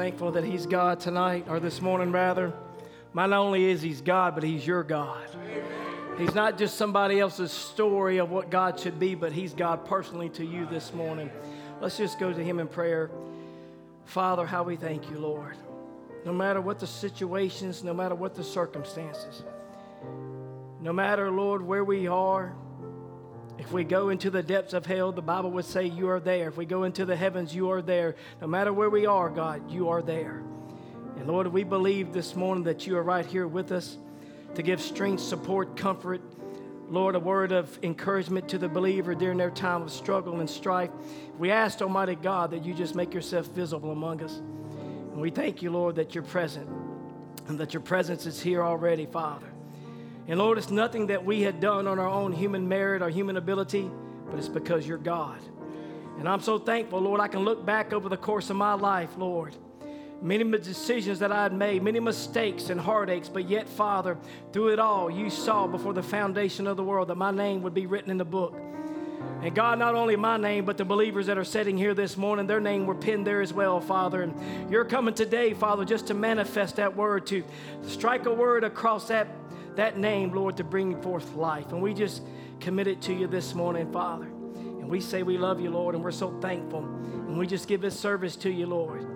thankful that He's God tonight, or this morning rather. Not only is He's God, but He's your God. He's not just somebody else's story of what God should be, but He's God personally to you this morning. Let's just go to Him in prayer. Father, how we thank you, Lord. No matter what the situations, no matter what the circumstances, no matter, Lord, where we are, if we go into the depths of hell, the Bible would say you are there. If we go into the heavens, you are there. No matter where we are, God, you are there. And Lord, we believe this morning that you are right here with us to give strength, support, comfort. Lord, a word of encouragement to the believer during their time of struggle and strife. We ask, Almighty God, that you just make yourself visible among us. And we thank you, Lord, that you're present and that your presence is here already, Father. And Lord, it's nothing that we had done on our own human merit or human ability, but it's because you're God. And I'm so thankful, Lord, I can look back over the course of my life, Lord. Many decisions that I had made, many mistakes and heartaches, but yet, Father, through it all, you saw before the foundation of the world that my name would be written in the book. And God, not only my name, but the believers that are sitting here this morning, their name were pinned there as well, Father. And you're coming today, Father, just to manifest that word, to strike a word across that, that name, Lord, to bring forth life. And we just commit it to you this morning, Father. And we say we love you, Lord, and we're so thankful. And we just give this service to you, Lord.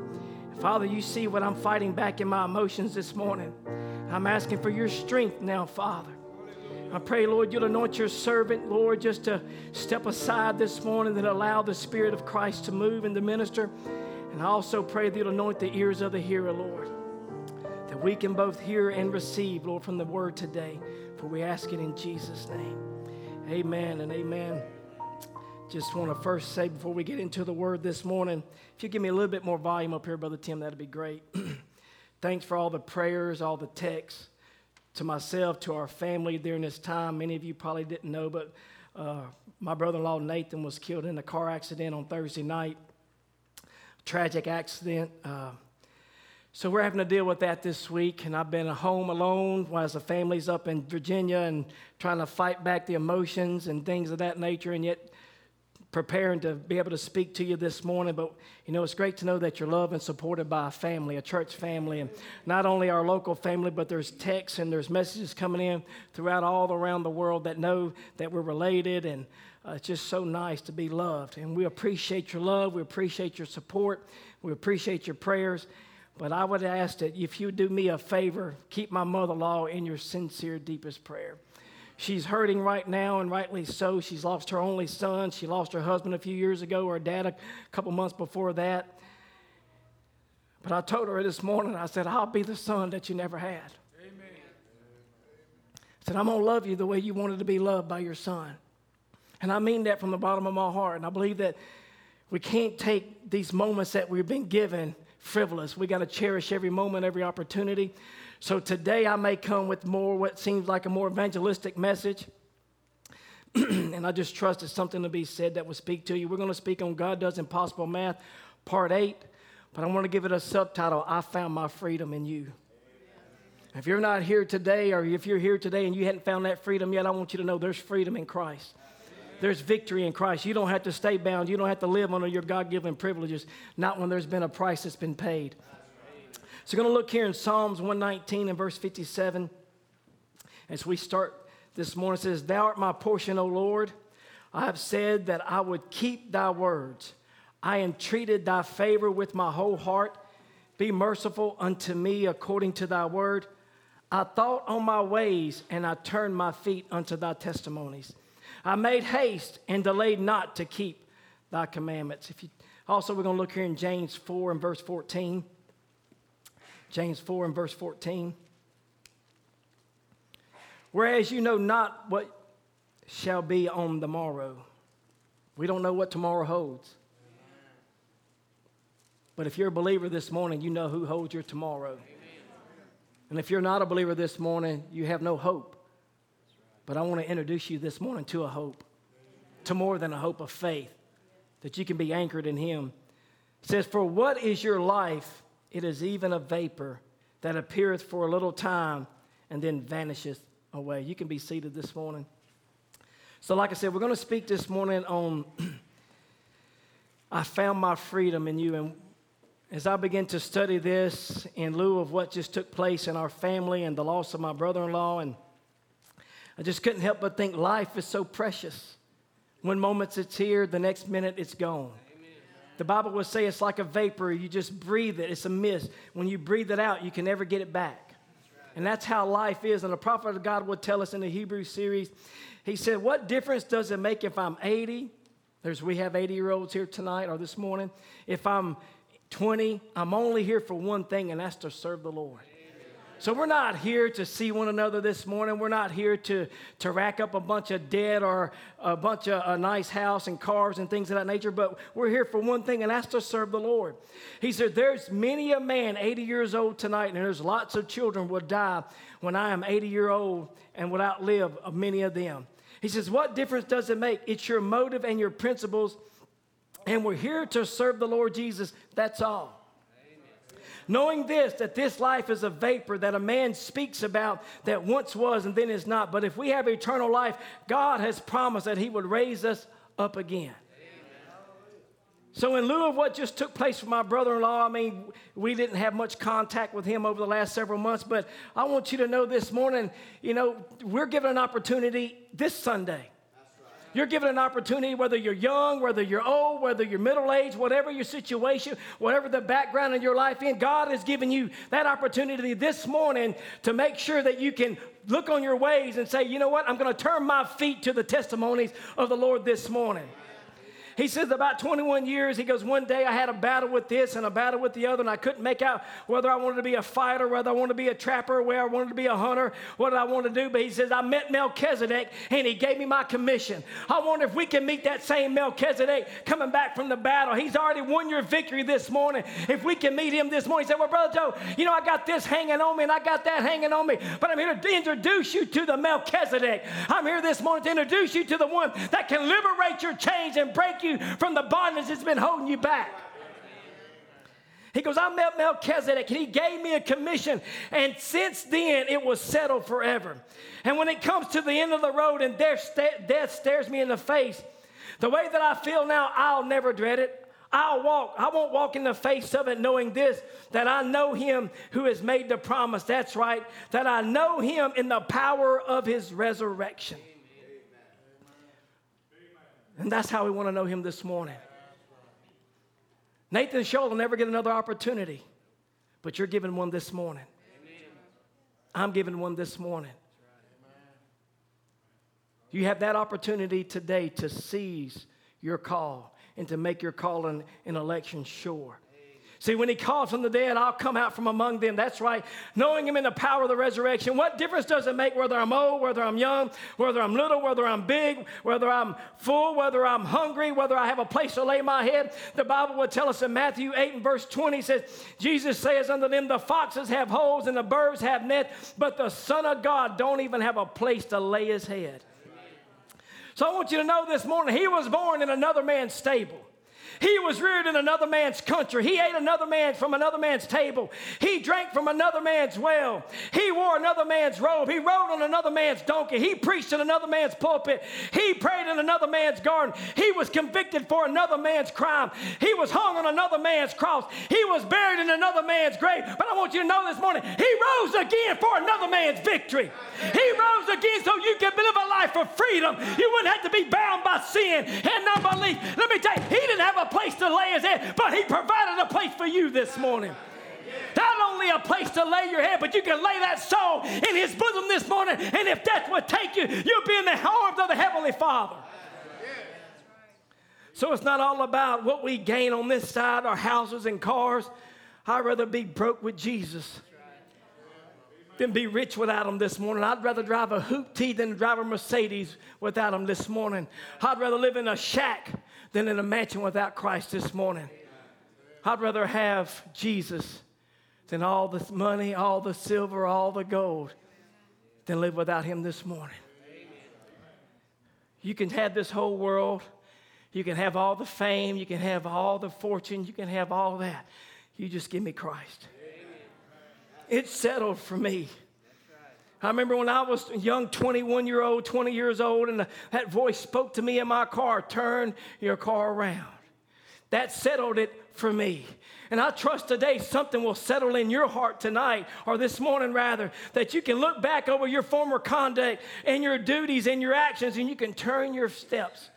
Father, you see what I'm fighting back in my emotions this morning. I'm asking for your strength now, Father. I pray, Lord, you'll anoint your servant, Lord, just to step aside this morning and allow the Spirit of Christ to move and to minister. And I also pray that you'll anoint the ears of the hearer, Lord, we can both hear and receive, Lord, from the word today. For we ask it in Jesus' name. Amen and amen. Just want to first say before we get into the word this morning, if you give me a little bit more volume up here, Brother Tim, that'd be great. Thanks for all the prayers, all the texts to myself, to our family during this time. Many of you probably didn't know, but uh, my brother in law Nathan was killed in a car accident on Thursday night. Tragic accident. Uh, so we're having to deal with that this week, and I've been home alone while the family's up in Virginia and trying to fight back the emotions and things of that nature, and yet preparing to be able to speak to you this morning. But, you know, it's great to know that you're loved and supported by a family, a church family, and not only our local family, but there's texts and there's messages coming in throughout all around the world that know that we're related. And uh, it's just so nice to be loved. And we appreciate your love. We appreciate your support. We appreciate your prayers. But I would ask that if you do me a favor, keep my mother in law in your sincere, deepest prayer. She's hurting right now, and rightly so. She's lost her only son. She lost her husband a few years ago, her dad a couple months before that. But I told her this morning, I said, I'll be the son that you never had. Amen. I said, I'm going to love you the way you wanted to be loved by your son. And I mean that from the bottom of my heart. And I believe that we can't take these moments that we've been given frivolous. We got to cherish every moment, every opportunity. So today I may come with more what seems like a more evangelistic message. and I just trust it's something to be said that will speak to you. We're going to speak on God Does Impossible Math, part eight. But I want to give it a subtitle I Found My Freedom in You. If you're not here today, or if you're here today and you hadn't found that freedom yet, I want you to know there's freedom in Christ. There's victory in Christ. You don't have to stay bound. You don't have to live under your God given privileges, not when there's been a price that's been paid. So, we're going to look here in Psalms 119 and verse 57. As we start this morning, it says, Thou art my portion, O Lord. I have said that I would keep thy words. I entreated thy favor with my whole heart. Be merciful unto me according to thy word. I thought on my ways, and I turned my feet unto thy testimonies. I made haste and delayed not to keep thy commandments. If you, also, we're going to look here in James 4 and verse 14. James 4 and verse 14. Whereas you know not what shall be on the morrow. We don't know what tomorrow holds. But if you're a believer this morning, you know who holds your tomorrow. And if you're not a believer this morning, you have no hope. But I want to introduce you this morning to a hope, to more than a hope of faith, that you can be anchored in Him. It says, For what is your life? It is even a vapor that appeareth for a little time and then vanisheth away. You can be seated this morning. So, like I said, we're going to speak this morning on I found my freedom in you. And, as I began to study this in lieu of what just took place in our family and the loss of my brother in law, and I just couldn't help but think life is so precious. One moment it's here, the next minute it's gone. The Bible will say it's like a vapor. You just breathe it, it's a mist. When you breathe it out, you can never get it back. And that's how life is. And the prophet of God would tell us in the Hebrew series, he said, What difference does it make if I'm 80? There's, we have 80 year olds here tonight or this morning. If I'm 20, I'm only here for one thing, and that's to serve the Lord. So we're not here to see one another this morning. We're not here to, to rack up a bunch of debt or a bunch of a nice house and cars and things of that nature, but we're here for one thing, and that's to serve the Lord. He said, There's many a man 80 years old tonight, and there's lots of children will die when I am 80 year old and will outlive many of them. He says, What difference does it make? It's your motive and your principles. And we're here to serve the Lord Jesus. That's all knowing this, that this life is a vapor that a man speaks about that once was and then is not. But if we have eternal life, God has promised that He would raise us up again. So, in lieu of what just took place with my brother in law, I mean, we didn't have much contact with him over the last several months, but I want you to know this morning, you know, we're given an opportunity this Sunday you're given an opportunity, whether you're young, whether you're old, whether you're middle aged, whatever your situation, whatever the background in your life in, God has given you that opportunity this morning to make sure that you can look on your ways and say, you know what, I'm going to turn my feet to the testimonies of the Lord this morning. He says, about 21 years, he goes, one day I had a battle with this and a battle with the other, and I couldn't make out whether I wanted to be a fighter, whether I wanted to be a trapper, where I wanted to be a hunter, what did I want to do. But he says, I met Melchizedek, and he gave me my commission. I wonder if we can meet that same Melchizedek coming back from the battle. He's already won your victory this morning. If we can meet him this morning, he said, Well, Brother Joe, you know, I got this hanging on me, and I got that hanging on me, but I'm here to introduce you to the Melchizedek. I'm here this morning to introduce you to the one that can liberate your chains and break you from the bondage that's been holding you back. He goes, I met Melchizedek and he gave me a commission. And since then, it was settled forever. And when it comes to the end of the road and death stares me in the face, the way that I feel now, I'll never dread it. I'll walk, I won't walk in the face of it knowing this, that I know him who has made the promise. That's right, that I know him in the power of his resurrection. And that's how we want to know him this morning. Nathan Shaw will never get another opportunity, but you're given one this morning. I'm given one this morning. You have that opportunity today to seize your call and to make your calling an, an election sure. See, when he calls from the dead, I'll come out from among them. That's right. Knowing him in the power of the resurrection. What difference does it make whether I'm old, whether I'm young, whether I'm little, whether I'm big, whether I'm full, whether I'm hungry, whether I have a place to lay my head? The Bible will tell us in Matthew 8 and verse 20 says, Jesus says unto them, The foxes have holes and the birds have nets, but the Son of God don't even have a place to lay his head. So I want you to know this morning, he was born in another man's stable. He was reared in another man's country. He ate another man from another man's table. He drank from another man's well. He wore another man's robe. He rode on another man's donkey. He preached in another man's pulpit. He prayed in another man's garden. He was convicted for another man's crime. He was hung on another man's cross. He was buried in another man's grave. But I want you to know this morning, he rose again for another man's victory. He rose again so you can live a life of freedom. You wouldn't have to be bound by sin and unbelief. Let me tell you, he didn't have a place to lay his head, but he provided a place for you this morning. Not only a place to lay your head, but you can lay that soul in his bosom this morning. And if death would take you, you'll be in the arms of the Heavenly Father. So it's not all about what we gain on this side, our houses and cars. I'd rather be broke with Jesus than be rich without him this morning. I'd rather drive a hoopty than drive a Mercedes without him this morning. I'd rather live in a shack than in a mansion without Christ this morning. I'd rather have Jesus than all the money, all the silver, all the gold, than live without him this morning. You can have this whole world. You can have all the fame. You can have all the fortune. You can have all that. You just give me Christ. It's settled for me. I remember when I was young 21 year old, 20 years old, and that voice spoke to me in my car turn your car around. that settled it for me. And I trust today something will settle in your heart tonight, or this morning rather, that you can look back over your former conduct and your duties and your actions, and you can turn your steps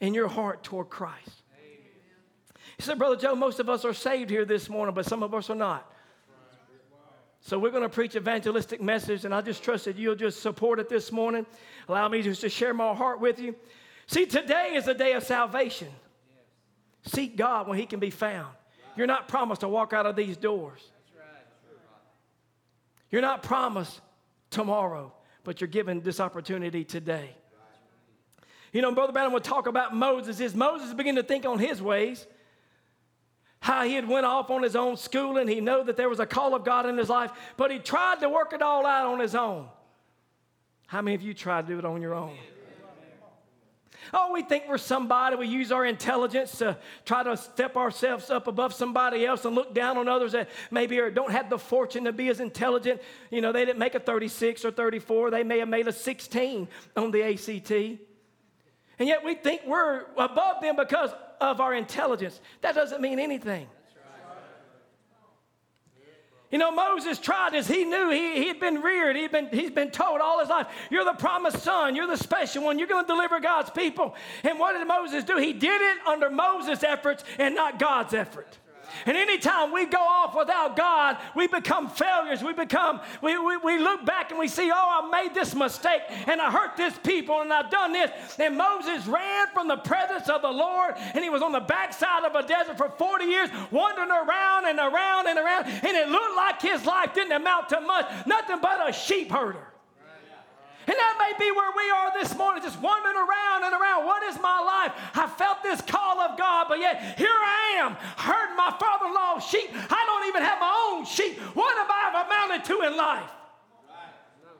in your heart toward Christ. He said, Brother Joe, most of us are saved here this morning, but some of us are not. So we're going to preach evangelistic message, and I just trust that you'll just support it this morning. Allow me just to share my heart with you. See, today is a day of salvation. Seek God when He can be found. You're not promised to walk out of these doors. Right. You're not promised tomorrow, but you're given this opportunity today. You know, Brother Branham would talk about Moses. Is Moses began to think on his ways, how he had went off on his own schooling. He knew that there was a call of God in his life, but he tried to work it all out on his own. How many of you tried to do it on your own? Oh, we think we're somebody. We use our intelligence to try to step ourselves up above somebody else and look down on others that maybe are, don't have the fortune to be as intelligent. You know, they didn't make a 36 or 34, they may have made a 16 on the ACT. And yet we think we're above them because of our intelligence. That doesn't mean anything. You know, Moses tried this. He knew he, he'd been reared. He'd been, he's been told all his life, You're the promised son. You're the special one. You're going to deliver God's people. And what did Moses do? He did it under Moses' efforts and not God's effort. And anytime we go off without God, we become failures. We become, we, we, we look back and we see, oh, I made this mistake and I hurt this people and I've done this. And Moses ran from the presence of the Lord and he was on the backside of a desert for 40 years, wandering around and around and around. And it looked like his life didn't amount to much, nothing but a sheep herder. And that may be where we are this morning, just wandering around and around. What is my life? I felt this call of God, but yet here I am, herding my father in law's sheep. I don't even have my own sheep. What have I amounted to in life?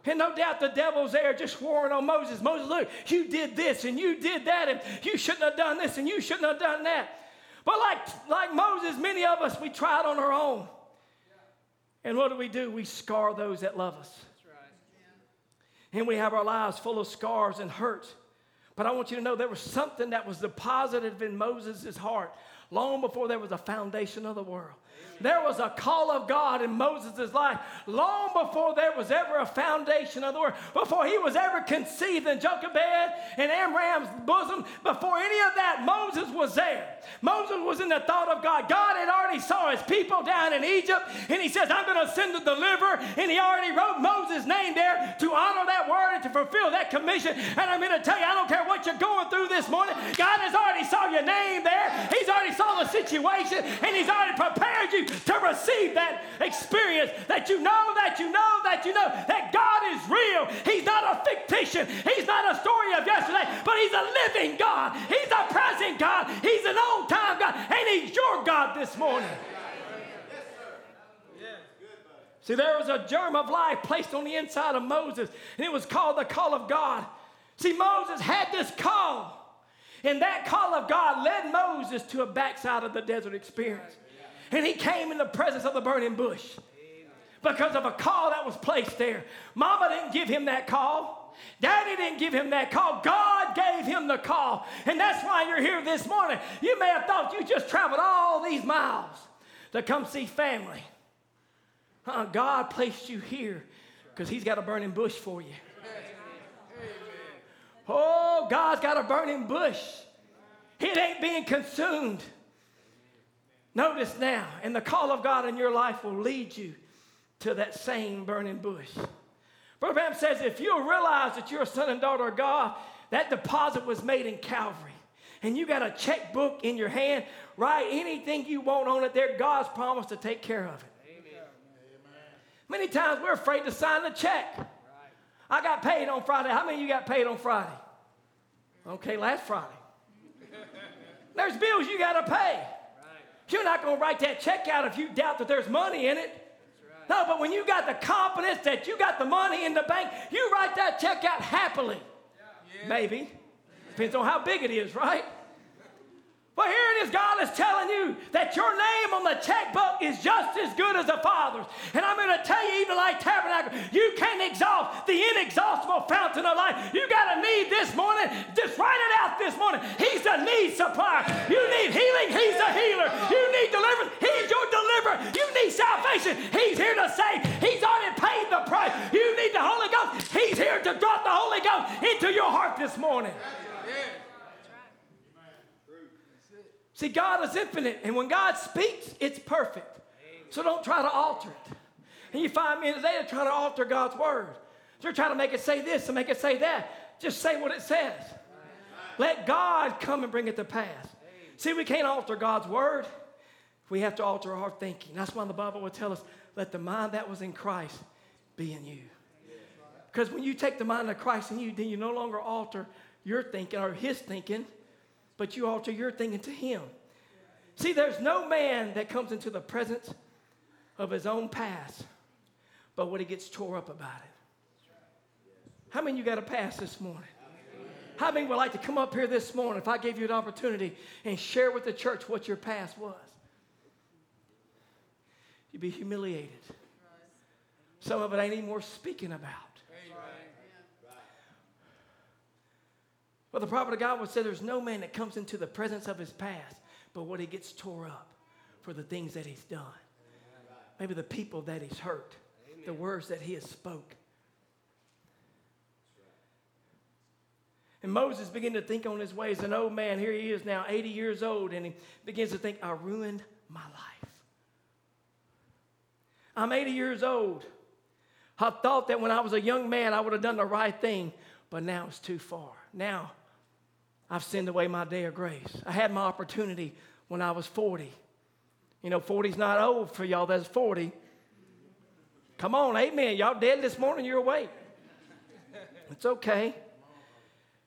And no doubt the devil's there just warring on Moses. Moses, look, you did this and you did that, and you shouldn't have done this and you shouldn't have done that. But like, like Moses, many of us, we tried on our own. And what do we do? We scar those that love us and we have our lives full of scars and hurt. But I want you to know there was something that was deposited in Moses' heart long before there was a foundation of the world. There was a call of God in Moses' life long before there was ever a foundation of the world, before he was ever conceived in Jochebed and Amram's bosom, before any of that, Moses was there. Moses was in the thought of God. God had already saw his people down in Egypt, and he says, I'm going to send the deliverer, and he already wrote Moses' name there to honor that word and to fulfill that commission. And I'm going to tell you, I don't care what you're going through this morning, God has already saw your name there. He's already saw the situation, and he's already prepared you to receive that experience that you know, that you know, that you know that God is real. He's not a fictitious. He's not a story of yesterday, but He's a living God. He's a present God. He's an on time God, and He's your God this morning. See, there was a germ of life placed on the inside of Moses, and it was called the call of God. See, Moses had this call, and that call of God led Moses to a backside of the desert experience and he came in the presence of the burning bush because of a call that was placed there. Mama didn't give him that call. Daddy didn't give him that call. God gave him the call. And that's why you're here this morning. You may have thought you just traveled all these miles to come see family. Uh, God placed you here because He's got a burning bush for you. Oh, God's got a burning bush. It ain't being consumed. Notice now, and the call of God in your life will lead you to that same burning bush. Brother Branham says if you'll realize that you're a son and daughter of God, that deposit was made in Calvary. And you got a checkbook in your hand, write anything you want on it there. God's promised to take care of it. Amen. Many times we're afraid to sign the check. I got paid on Friday. How many of you got paid on Friday? Okay, last Friday. There's bills you got to pay. You're not going to write that check out if you doubt that there's money in it. Right. No, but when you got the confidence that you got the money in the bank, you write that check out happily. Yeah. Maybe. Depends on how big it is, right? But here it is, God is telling you that your name on the checkbook is just as good as the Father's. And I'm going to tell you, Evening Light Tabernacle, you can't exhaust the inexhaustible fountain of life. You got a need this morning. Just write it out this morning. He's the need supplier. You need healing, He's the healer. You need deliverance, He's your deliverer. You need salvation, He's here to save. He's already paid the price. You need the Holy Ghost, He's here to drop the Holy Ghost into your heart this morning. See, God is infinite, and when God speaks, it's perfect. So don't try to alter it. And you find me today, they're trying to alter God's word. They're trying to make it say this and make it say that. Just say what it says. Let God come and bring it to pass. See, we can't alter God's word. We have to alter our thinking. That's why the Bible would tell us, let the mind that was in Christ be in you. Because when you take the mind of Christ in you, then you no longer alter your thinking or his thinking but you alter your thinking to Him. See, there's no man that comes into the presence of his own past, but when he gets tore up about it. How many you got a past this morning? How many would like to come up here this morning if I gave you an opportunity and share with the church what your past was? You'd be humiliated. Some of it ain't even worth speaking about. But the prophet of God would say there's no man that comes into the presence of his past, but what he gets tore up for the things that he's done. Maybe the people that he's hurt, the words that he has spoke. And Moses began to think on his ways. An old man, here he is now, 80 years old, and he begins to think, I ruined my life. I'm 80 years old. I thought that when I was a young man, I would have done the right thing, but now it's too far. Now I've sinned away my day of grace. I had my opportunity when I was 40. You know, 40's not old for y'all that's 40. Come on, amen. Y'all dead this morning, you're awake. It's okay.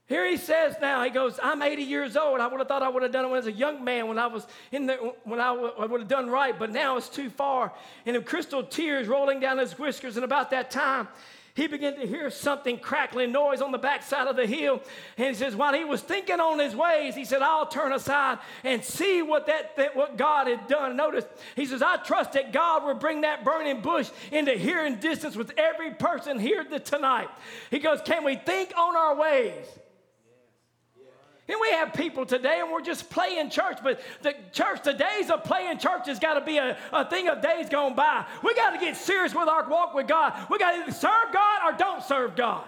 Here he says now, he goes, I'm 80 years old. I would have thought I would have done it was a young man, when I was in the, when I, w- I would have done right, but now it's too far. And the crystal tears rolling down his whiskers. And about that time, he began to hear something crackling noise on the backside of the hill. And he says, while he was thinking on his ways, he said, I'll turn aside and see what that, that what God had done. Notice, he says, I trust that God will bring that burning bush into hearing distance with every person here tonight. He goes, Can we think on our ways? And we have people today, and we're just playing church, but the church, the days of playing church has got to be a, a thing of days gone by. We got to get serious with our walk with God. We got to either serve God or don't serve God.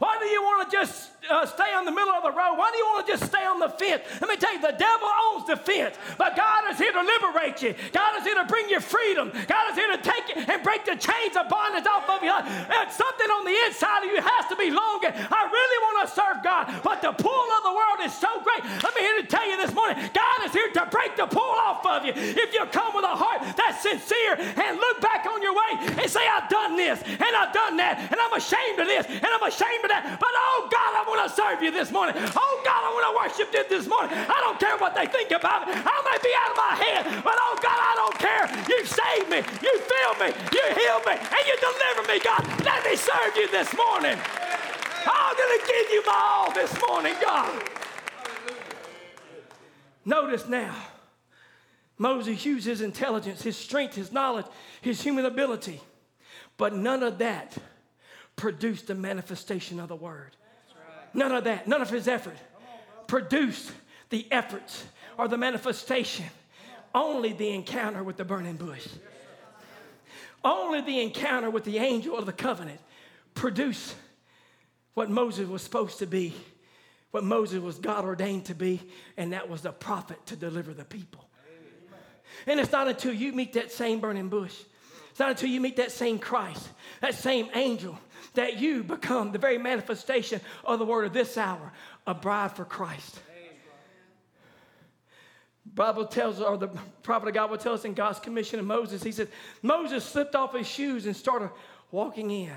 Why do you want to just uh, stay on the middle of the road? Why do you want to just stay on the fence? Let me tell you, the devil owns the fence, but God is here to liberate you. God is here to bring you freedom. God is here to take it and break the chains of bondage off of you. And something on the inside of you has to be longer. I really want to serve God, but the pull of the world is so great. Let me here to tell you this morning, God is here to break the pull off of you. If you come with a heart that's sincere and look back on your way and say, I've done this and I've done that and I'm ashamed of this and I'm ashamed of that. But oh God, I want to serve you this morning. Oh God, I want to worship you this morning. I don't care what they think about me. I may be out of my head, but oh God, I don't care. You saved me, you filled me, you healed me, and you delivered me, God. Let me serve you this morning. Oh, I'm going to give you my all this morning, God. Notice now, Moses used his intelligence, his strength, his knowledge, his human ability, but none of that produced the manifestation of the word. None of that, none of his effort produced the efforts or the manifestation. Only the encounter with the burning bush. Only the encounter with the angel of the covenant produced what Moses was supposed to be, what Moses was God ordained to be, and that was the prophet to deliver the people. And it's not until you meet that same burning bush, it's not until you meet that same Christ, that same angel, that you become the very manifestation of the word of this hour, a bride for Christ. Bible tells, or the prophet of God will tell us in God's commission of Moses, he said, Moses slipped off his shoes and started walking in.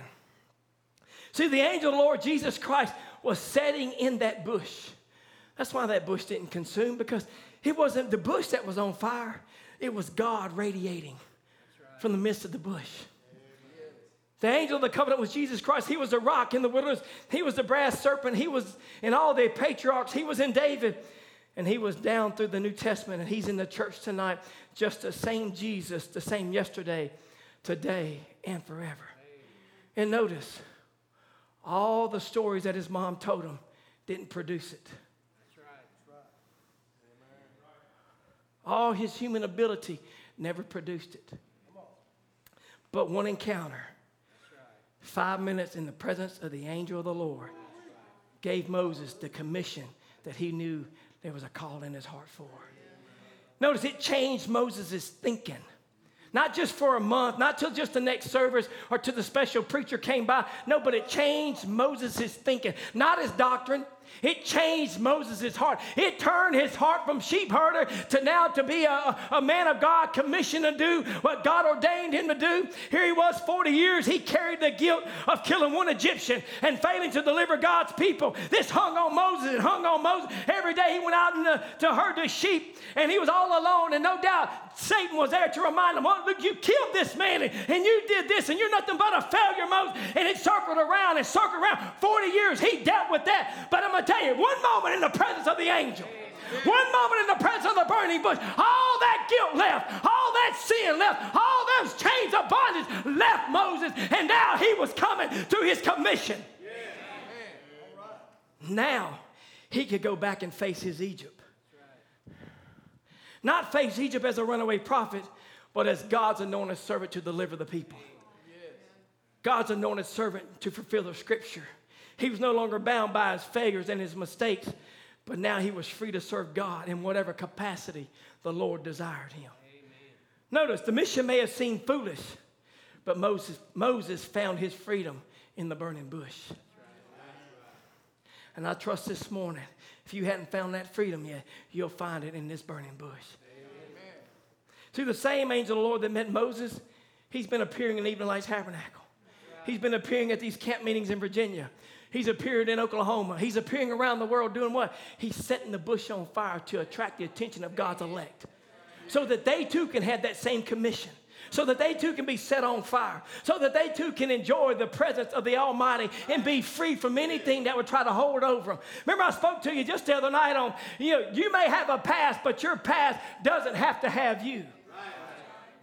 See, the angel of the Lord Jesus Christ was setting in that bush. That's why that bush didn't consume, because it wasn't the bush that was on fire, it was God radiating right. from the midst of the bush. The angel of the covenant was Jesus Christ. He was the rock in the wilderness. He was the brass serpent. He was in all the patriarchs. He was in David. And he was down through the New Testament. And he's in the church tonight. Just the same Jesus, the same yesterday, today, and forever. And notice all the stories that his mom told him didn't produce it. All his human ability never produced it. But one encounter, five minutes in the presence of the angel of the Lord, gave Moses the commission that he knew there was a call in his heart for. Notice it changed Moses' thinking. Not just for a month, not till just the next service or till the special preacher came by. No, but it changed Moses' thinking, not his doctrine, it changed Moses' heart. It turned his heart from sheep herder to now to be a, a man of God commissioned to do what God ordained him to do. Here he was 40 years. He carried the guilt of killing one Egyptian and failing to deliver God's people. This hung on Moses and hung on Moses. Every day he went out the, to herd the sheep and he was all alone. And no doubt Satan was there to remind him, well, look, you killed this man and, and you did this and you're nothing but a failure, Moses. And it circled around and circled around. 40 years he dealt with that. But I'm to tell you, one moment in the presence of the angel, one moment in the presence of the burning bush, all that guilt left, all that sin left, all those chains of bondage left Moses, and now he was coming to his commission. Now he could go back and face his Egypt. Not face Egypt as a runaway prophet, but as God's anointed servant to deliver the people. God's anointed servant to fulfill the scripture. He was no longer bound by his failures and his mistakes, but now he was free to serve God in whatever capacity the Lord desired him. Amen. Notice the mission may have seemed foolish, but Moses, Moses found his freedom in the burning bush. And I trust this morning, if you hadn't found that freedom yet, you'll find it in this burning bush. Amen. See, the same angel of the Lord that met Moses, he's been appearing in Evening Lights Tabernacle. He's been appearing at these camp meetings in Virginia. He's appeared in Oklahoma. He's appearing around the world doing what? He's setting the bush on fire to attract the attention of God's elect so that they too can have that same commission. So that they too can be set on fire, so that they too can enjoy the presence of the Almighty and be free from anything that would try to hold over them. Remember, I spoke to you just the other night on, you know, you may have a past, but your past doesn't have to have you.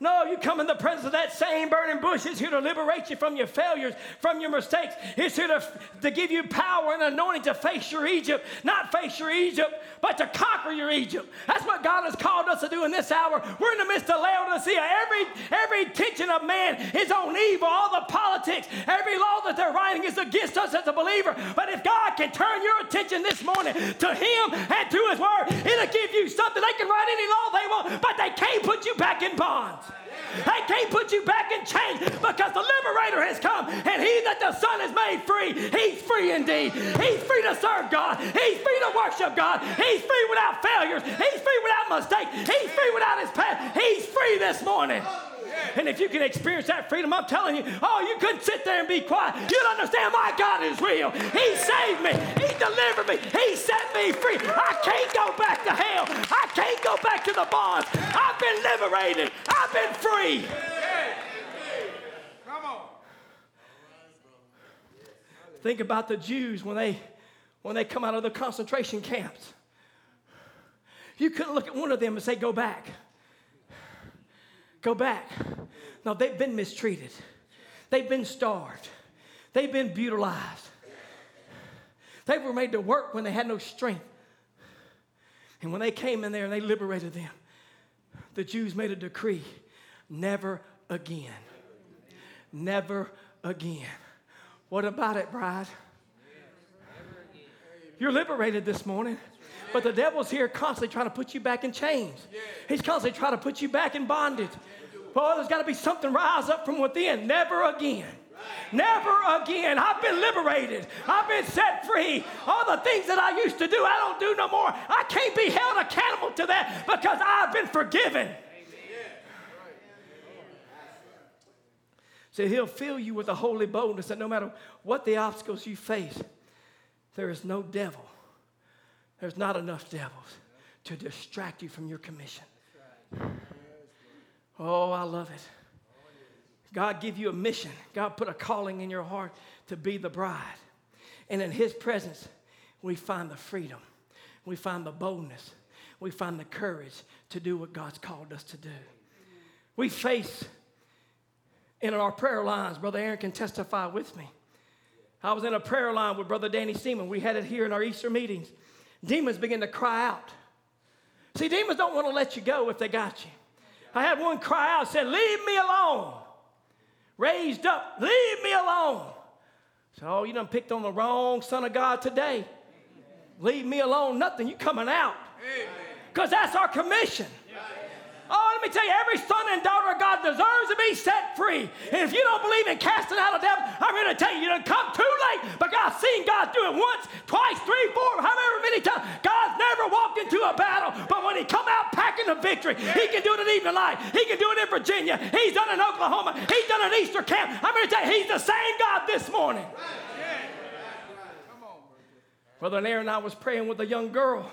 No, you come in the presence of that same burning bush. It's here to liberate you from your failures, from your mistakes. It's here to, to give you power and anointing to face your Egypt, not face your Egypt, but to conquer your Egypt. That's what God has called us to do in this hour. We're in the midst of Laodicea. Every, every tension of man is on evil, all the politics, every law that they're writing is against us as a believer. But if God can turn your attention this morning to Him and to His Word, it'll give you something. They can write any law they want, but they can't put you back in bonds. They can't put you back in chains because the liberator has come and he that the Son has made free, he's free indeed. He's free to serve God. He's free to worship God. He's free without failures. He's free without mistakes. He's free without his past. He's free this morning. And if you can experience that freedom, I'm telling you, oh, you couldn't sit there and be quiet. You'd understand my God is real. He saved me. He delivered me. He set me free. I can't go back to hell. I can't go back to the bonds. I've been liberated. I've been free. Come on. Think about the Jews when they when they come out of the concentration camps. You couldn't look at one of them and say, go back. Go back. No, they've been mistreated. They've been starved. They've been brutalized. They were made to work when they had no strength. And when they came in there and they liberated them, the Jews made a decree never again. Never again. What about it, bride? You're liberated this morning. But the devil's here constantly trying to put you back in chains. He's constantly trying to put you back in bondage. Boy, there's got to be something rise up from within. Never again. Never again. I've been liberated. I've been set free. All the things that I used to do, I don't do no more. I can't be held accountable to that because I've been forgiven. So he'll fill you with a holy boldness that no matter what the obstacles you face, there is no devil there's not enough devils to distract you from your commission. Oh, I love it. God give you a mission. God put a calling in your heart to be the bride. And in his presence, we find the freedom. We find the boldness. We find the courage to do what God's called us to do. We face in our prayer lines, Brother Aaron can testify with me. I was in a prayer line with Brother Danny Seaman. We had it here in our Easter meetings. Demons begin to cry out. See, demons don't want to let you go if they got you. I had one cry out, said, Leave me alone. Raised up, leave me alone. So, oh, you done picked on the wrong son of God today. Leave me alone, nothing. You coming out. Because that's our commission. Oh, let me tell you, every son and daughter of God deserves to be set free. And if you don't believe in casting out a devil, I'm going to tell you, you done come too late. But God's seen God do it once, twice, three, four, however many times. God's never walked into a battle, but when he come out packing the victory, he can do it in Evening Light. He can do it in Virginia. He's done it in Oklahoma. He's done it in Easter camp. I'm going to tell you, he's the same God this morning. Brother Aaron and I was praying with a young girl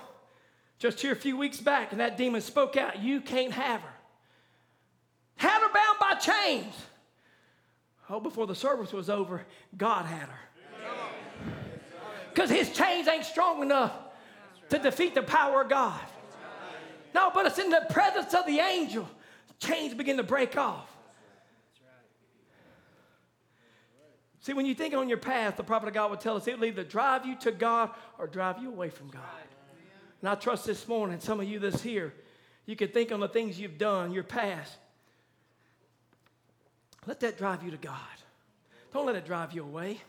just here a few weeks back, and that demon spoke out, You can't have her. Had her bound by chains. Oh, before the service was over, God had her. Because his chains ain't strong enough to defeat the power of God. No, but it's in the presence of the angel. Chains begin to break off. See, when you think on your path, the prophet of God would tell us it will either drive you to God or drive you away from God. And I trust this morning, some of you that's here, you can think on the things you've done, your past. Let that drive you to God. Don't let it drive you away,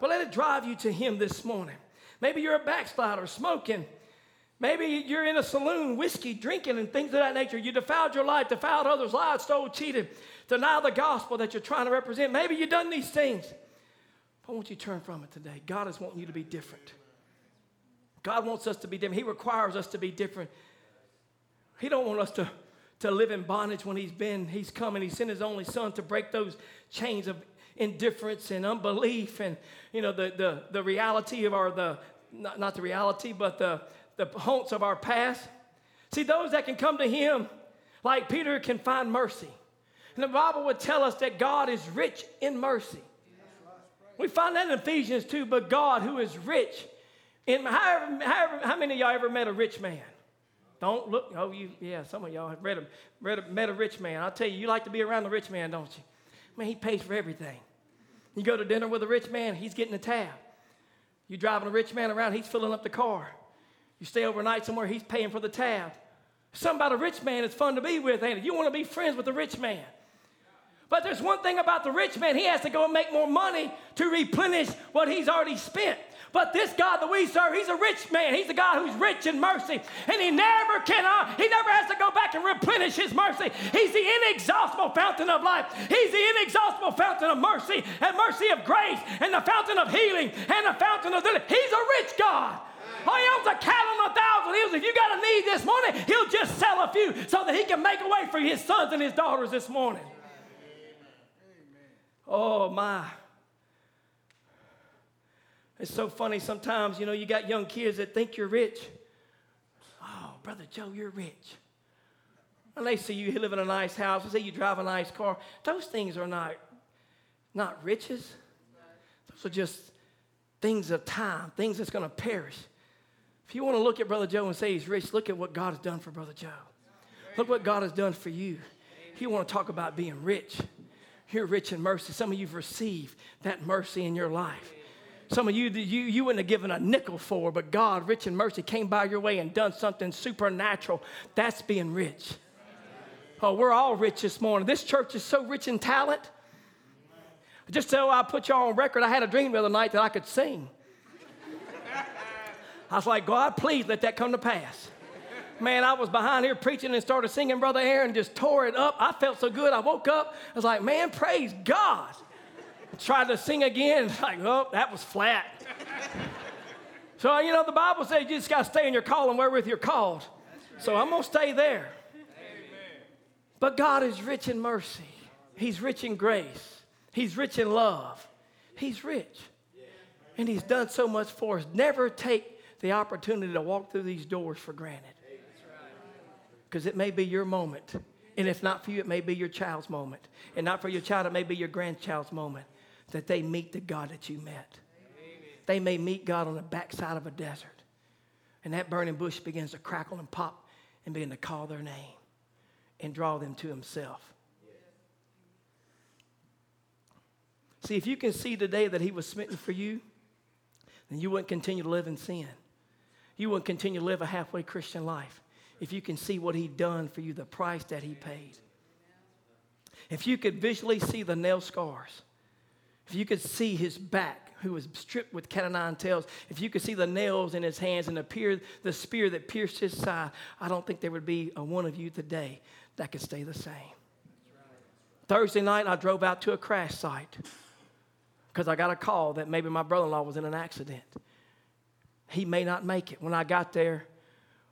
but let it drive you to Him this morning. Maybe you're a backslider, smoking. Maybe you're in a saloon, whiskey, drinking, and things of that nature. You defiled your life, defiled others' lives, stole, cheated, denied the gospel that you're trying to represent. Maybe you've done these things. I want you to turn from it today. God is wanting you to be different. God wants us to be different. He requires us to be different. He don't want us to, to live in bondage when he's been, he's come and he sent his only son to break those chains of indifference and unbelief and, you know, the, the, the reality of our, the, not, not the reality, but the, the haunts of our past. See, those that can come to him, like Peter, can find mercy. And the Bible would tell us that God is rich in mercy. We find that in Ephesians 2, but God, who is rich in however, however, how many of y'all ever met a rich man? Don't look. Oh, you, yeah, some of y'all have read read met a rich man. I'll tell you, you like to be around a rich man, don't you? Man, he pays for everything. You go to dinner with a rich man, he's getting the tab. You driving a rich man around, he's filling up the car. You stay overnight somewhere, he's paying for the tab. Something about a rich man is fun to be with, ain't it? You want to be friends with a rich man. But there's one thing about the rich man, he has to go and make more money to replenish what he's already spent. But this God that we serve, He's a rich man. He's a God who's rich in mercy. And He never can, uh, He never has to go back and replenish His mercy. He's the inexhaustible fountain of life. He's the inexhaustible fountain of mercy and mercy of grace and the fountain of healing and the fountain of the. He's a rich God. Oh, he owns a cattle on a thousand hills. If you got a need this morning, he'll just sell a few so that he can make a way for his sons and his daughters this morning. Oh, my. It's so funny sometimes, you know, you got young kids that think you're rich. Oh, Brother Joe, you're rich. And they see you live in a nice house, they say you drive a nice car. Those things are not, not riches. Those are just things of time, things that's going to perish. If you want to look at Brother Joe and say he's rich, look at what God has done for Brother Joe. Look what God has done for you. If you want to talk about being rich, you're rich in mercy. Some of you've received that mercy in your life. Some of you, you, you wouldn't have given a nickel for, but God, rich in mercy, came by your way and done something supernatural. That's being rich. Oh, we're all rich this morning. This church is so rich in talent. Just so I put y'all on record, I had a dream the other night that I could sing. I was like, God, please let that come to pass. Man, I was behind here preaching and started singing, Brother Aaron just tore it up. I felt so good. I woke up. I was like, man, praise God tried to sing again. It's Like, oh, that was flat. so, you know, the Bible says you just got to stay in your calling wherewith you're called. So I'm going to stay there. Amen. But God is rich in mercy, He's rich in grace, He's rich in love. He's rich. And He's done so much for us. Never take the opportunity to walk through these doors for granted. Because it may be your moment. And if not for you, it may be your child's moment. And not for your child, it may be your grandchild's moment that they meet the God that you met. Amen. They may meet God on the backside of a desert. And that burning bush begins to crackle and pop and begin to call their name and draw them to himself. See, if you can see today that he was smitten for you, then you wouldn't continue to live in sin. You wouldn't continue to live a halfway Christian life if you can see what he done for you, the price that he paid. If you could visually see the nail scars, if you could see his back, who was stripped with cat o' nine tails, if you could see the nails in his hands and the, the spear that pierced his side, I don't think there would be a one of you today that could stay the same. Thursday night, I drove out to a crash site because I got a call that maybe my brother in law was in an accident. He may not make it. When I got there,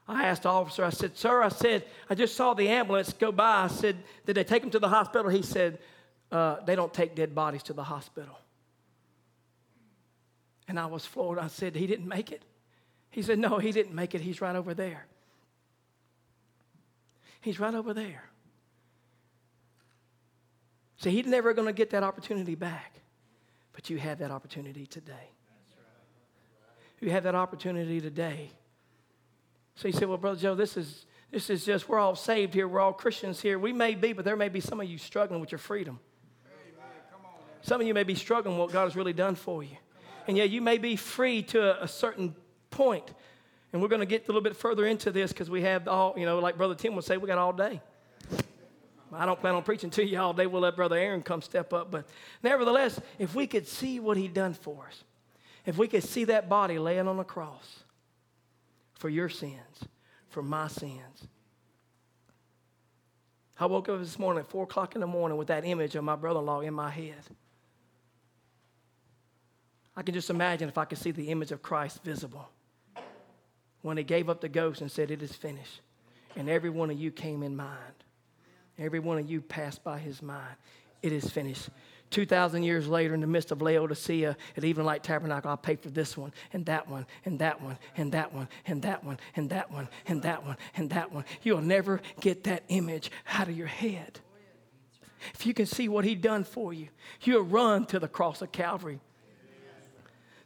I asked the officer, I said, Sir, I said, I just saw the ambulance go by. I said, Did they take him to the hospital? He said, uh, They don't take dead bodies to the hospital. And I was floored. I said, He didn't make it. He said, No, he didn't make it. He's right over there. He's right over there. See, he's never going to get that opportunity back. But you have that opportunity today. You have that opportunity today. So you say, well, Brother Joe, this is, this is just, we're all saved here. We're all Christians here. We may be, but there may be some of you struggling with your freedom. Some of you may be struggling what God has really done for you. And yet you may be free to a, a certain point. And we're going to get a little bit further into this because we have all, you know, like Brother Tim would say, we got all day. I don't plan on preaching to you all day. We'll let Brother Aaron come step up. But nevertheless, if we could see what he done for us, if we could see that body laying on the cross for your sins, for my sins. I woke up this morning at 4 o'clock in the morning with that image of my brother in law in my head. I can just imagine if I could see the image of Christ visible when he gave up the ghost and said, It is finished. And every one of you came in mind. Every one of you passed by his mind. It is finished. 2,000 years later, in the midst of Laodicea, at Evening Light Tabernacle, I'll pay for this one, and that one, and that one, and that one, and that one, and that one, and that one, and that one. You'll never get that image out of your head. If you can see what he done for you, you'll run to the cross of Calvary.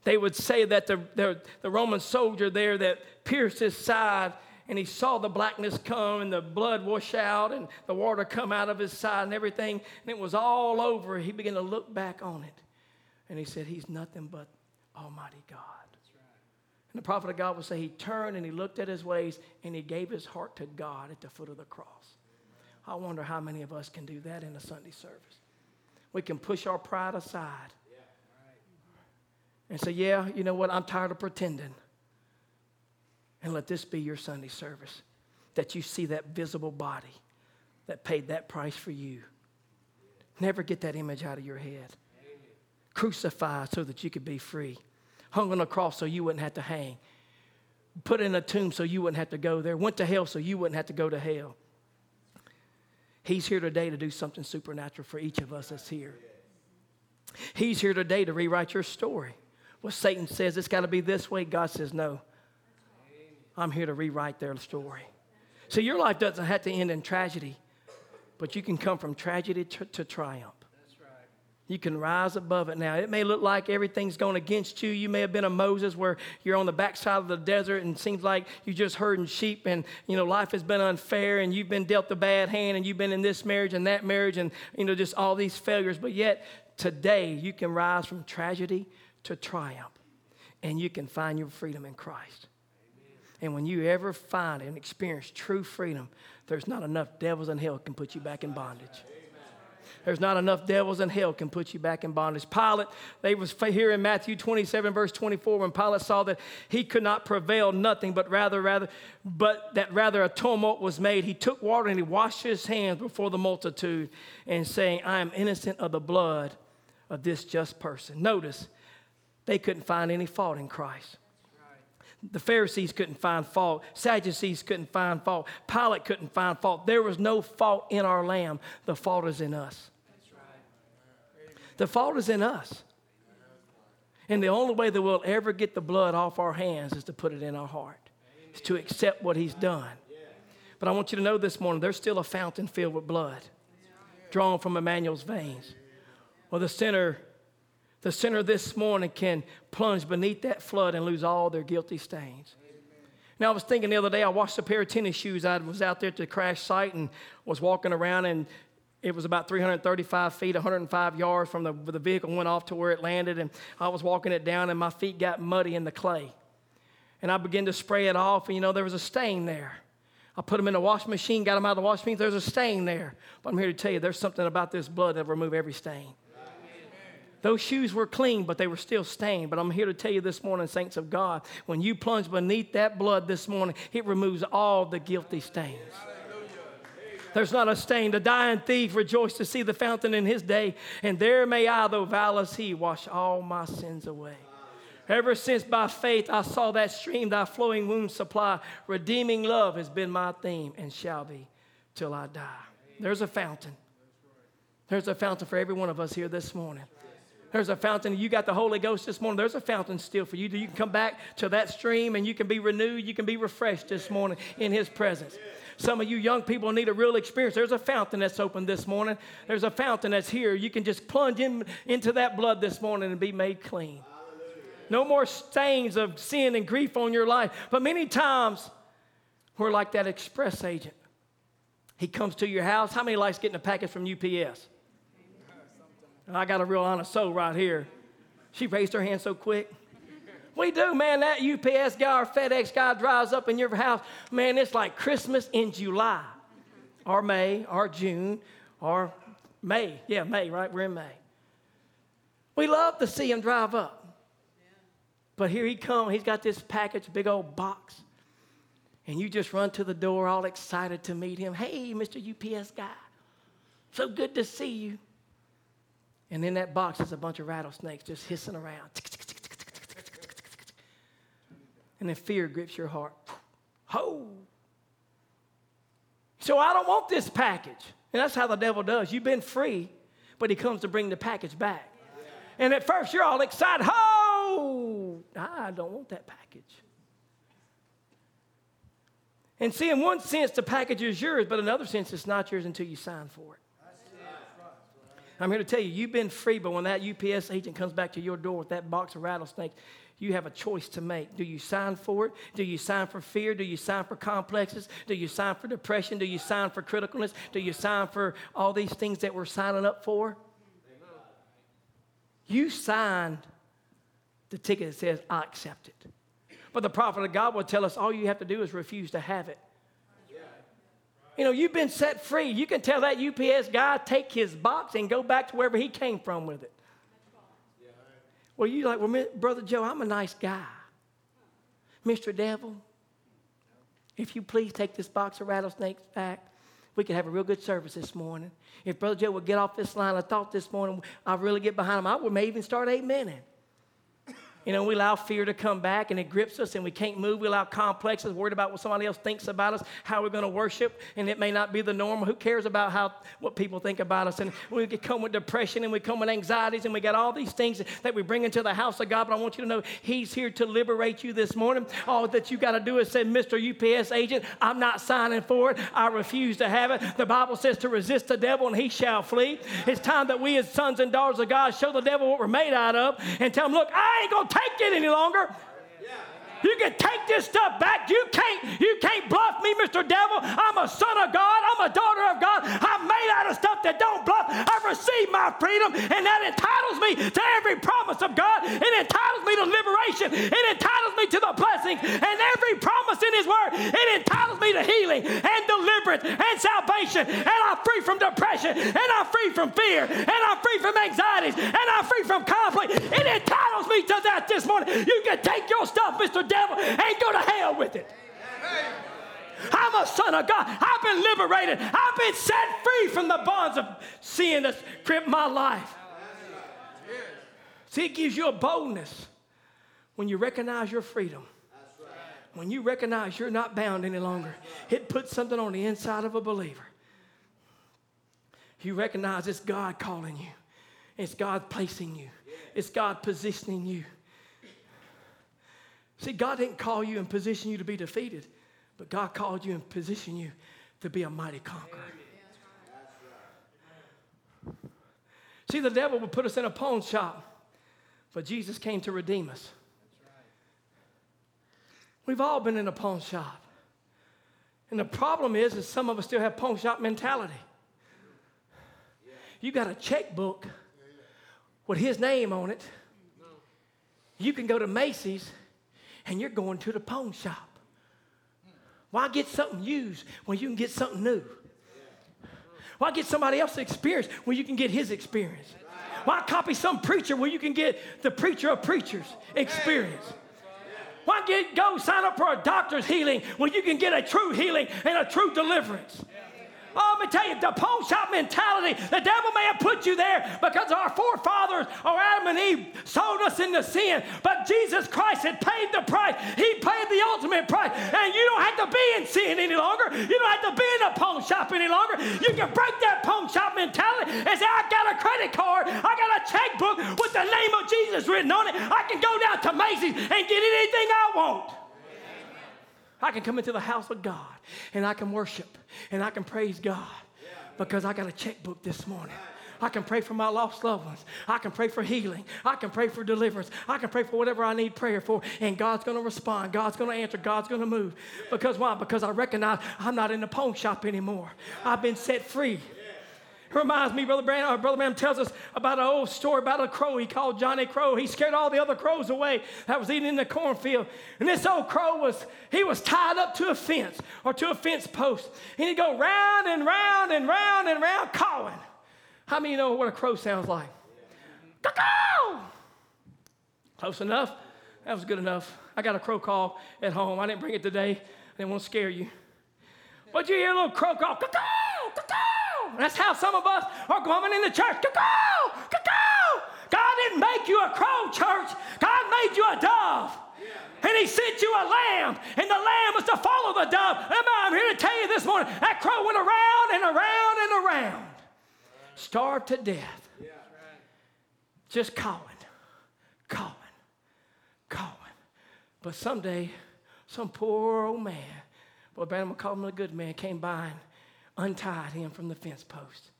They would say that the, the, the Roman soldier there that pierced his side and he saw the blackness come and the blood wash out and the water come out of his side and everything, and it was all over. He began to look back on it. And he said, He's nothing but Almighty God. And the prophet of God would say, He turned and he looked at his ways and he gave his heart to God at the foot of the cross. I wonder how many of us can do that in a Sunday service. We can push our pride aside and say, Yeah, you know what? I'm tired of pretending. And let this be your Sunday service that you see that visible body that paid that price for you. Never get that image out of your head. Crucified so that you could be free. Hung on a cross so you wouldn't have to hang. Put in a tomb so you wouldn't have to go there. Went to hell so you wouldn't have to go to hell. He's here today to do something supernatural for each of us that's here. He's here today to rewrite your story. Well, Satan says it's got to be this way. God says no. I'm here to rewrite their story. So your life doesn't have to end in tragedy, but you can come from tragedy to, to triumph. You can rise above it now. It may look like everything's going against you. You may have been a Moses where you're on the backside of the desert and it seems like you just herding sheep and you know life has been unfair and you've been dealt a bad hand and you've been in this marriage and that marriage and you know just all these failures. But yet today you can rise from tragedy to triumph and you can find your freedom in Christ. And when you ever find and experience true freedom, there's not enough devils in hell can put you back in bondage. There's not enough devils in hell can put you back in bondage. Pilate, they was here in Matthew 27, verse 24, when Pilate saw that he could not prevail nothing, but rather, rather, but that rather a tumult was made. He took water and he washed his hands before the multitude and saying, I am innocent of the blood of this just person. Notice, they couldn't find any fault in Christ. The Pharisees couldn't find fault. Sadducees couldn't find fault. Pilate couldn't find fault. There was no fault in our lamb. The fault is in us. The fault is in us. And the only way that we'll ever get the blood off our hands is to put it in our heart, is to accept what He's done. But I want you to know this morning there's still a fountain filled with blood drawn from Emmanuel's veins. Well, the sinner the sinner this morning can plunge beneath that flood and lose all their guilty stains. Now, I was thinking the other day, I washed a pair of tennis shoes. I was out there at the crash site and was walking around, and It was about 335 feet, 105 yards from the, the vehicle went off to where it landed, and I was walking it down, and my feet got muddy in the clay. And I began to spray it off, and you know, there was a stain there. I put them in the washing machine, got them out of the washing machine, there's a stain there. But I'm here to tell you, there's something about this blood that will remove every stain. Those shoes were clean, but they were still stained. But I'm here to tell you this morning, saints of God, when you plunge beneath that blood this morning, it removes all the guilty stains. There's not a stain. The dying thief rejoiced to see the fountain in his day, and there may I, though vile as he, wash all my sins away. Ever since by faith I saw that stream, thy flowing wounds supply, redeeming love has been my theme and shall be till I die. There's a fountain. There's a fountain for every one of us here this morning. There's a fountain. You got the Holy Ghost this morning. There's a fountain still for you. You can come back to that stream and you can be renewed. You can be refreshed this morning in His presence. Some of you young people need a real experience. There's a fountain that's open this morning. There's a fountain that's here. You can just plunge in, into that blood this morning and be made clean. No more stains of sin and grief on your life. But many times, we're like that express agent. He comes to your house. How many likes getting a package from UPS? I got a real honest soul right here. She raised her hand so quick. We do, man. That UPS guy or FedEx guy drives up in your house. Man, it's like Christmas in July or May or June or May. Yeah, May, right? We're in May. We love to see him drive up. But here he comes. He's got this package, big old box. And you just run to the door all excited to meet him. Hey, Mr. UPS guy. So good to see you. And in that box is a bunch of rattlesnakes just hissing around. And then fear grips your heart. Ho! So I don't want this package. And that's how the devil does. You've been free, but he comes to bring the package back. And at first you're all excited. Ho! I don't want that package. And see, in one sense, the package is yours, but in another sense, it's not yours until you sign for it. I'm here to tell you, you've been free, but when that UPS agent comes back to your door with that box of rattlesnakes, you have a choice to make. Do you sign for it? Do you sign for fear? Do you sign for complexes? Do you sign for depression? Do you sign for criticalness? Do you sign for all these things that we're signing up for? You signed the ticket that says, I accept it. But the prophet of God will tell us all you have to do is refuse to have it. You know, you've been set free. You can tell that UPS guy take his box and go back to wherever he came from with it. Well, you like, well, Brother Joe, I'm a nice guy. Mr. Devil, if you please take this box of rattlesnakes back, we could have a real good service this morning. If Brother Joe would get off this line of thought this morning, I really get behind him. I would maybe even start amening. You know, we allow fear to come back and it grips us and we can't move. We allow complexes, worried about what somebody else thinks about us, how we're going to worship, and it may not be the norm. Who cares about how what people think about us? And we come with depression and we come with anxieties and we got all these things that we bring into the house of God. But I want you to know He's here to liberate you this morning. All that you got to do is say, Mr. UPS agent, I'm not signing for it. I refuse to have it. The Bible says to resist the devil and he shall flee. It's time that we as sons and daughters of God show the devil what we're made out of and tell him, look, I ain't going to take it any longer. You can take this stuff back. You can't, you can't bluff me, Mr. Devil. I'm a son of God. I'm a daughter of God. I'm made out of stuff that don't bluff. I've received my freedom, and that entitles me to every promise of God. It entitles me to liberation. It entitles me to the blessings and every promise in His Word. It entitles me to healing and deliverance and salvation. And I'm free from depression, and I'm free from fear, and I'm free from anxieties, and I'm free from conflict. It entitles me to that this morning. You can take your stuff, Mr devil and go to hell with it. I'm a son of God. I've been liberated. I've been set free from the bonds of sin that's gripped my life. See, it gives you a boldness when you recognize your freedom. When you recognize you're not bound any longer, it puts something on the inside of a believer. You recognize it's God calling you, it's God placing you, it's God positioning you. See, God didn't call you and position you to be defeated, but God called you and positioned you to be a mighty conqueror. See, the devil would put us in a pawn shop, but Jesus came to redeem us. We've all been in a pawn shop. And the problem is, is some of us still have pawn shop mentality. you got a checkbook with his name on it. You can go to Macy's and you're going to the pawn shop. Why get something used when you can get something new? Why get somebody else's experience when you can get his experience? Why copy some preacher when you can get the preacher of preachers experience? Why get, go sign up for a doctor's healing when you can get a true healing and a true deliverance? Oh, let me tell you, the pawn shop mentality, the devil may have put you there because our forefathers, or Adam and Eve, sold us into sin. But Jesus Christ had paid the price. He paid the ultimate price. And you don't have to be in sin any longer. You don't have to be in a pawn shop any longer. You can break that pawn shop mentality and say, I got a credit card, I got a checkbook with the name of Jesus written on it. I can go down to Macy's and get anything I want. I can come into the house of God and I can worship and I can praise God because I got a checkbook this morning. I can pray for my lost loved ones. I can pray for healing. I can pray for deliverance. I can pray for whatever I need prayer for. And God's going to respond. God's going to answer. God's going to move. Because why? Because I recognize I'm not in the pawn shop anymore. I've been set free. Reminds me, Brother Branham, uh, Brother Branham tells us about an old story about a crow he called Johnny Crow. He scared all the other crows away that was eating in the cornfield. And this old crow was, he was tied up to a fence or to a fence post. And he'd go round and round and round and round cawing. How many know what a crow sounds like? Caw! Close enough. That was good enough. I got a crow call at home. I didn't bring it today. I didn't want to scare you. But you hear a little crow call, Caw! caw, that's how some of us are coming in the church. Caw, caw. God didn't make you a crow, church. God made you a dove. And he sent you a lamb, and the lamb was to follow the dove. I'm here to tell you this morning that crow went around and around and around, starved to death. Just calling, calling, calling. But someday, some poor old man, boy, Branham will call him a good man, came by and untied him from the fence post.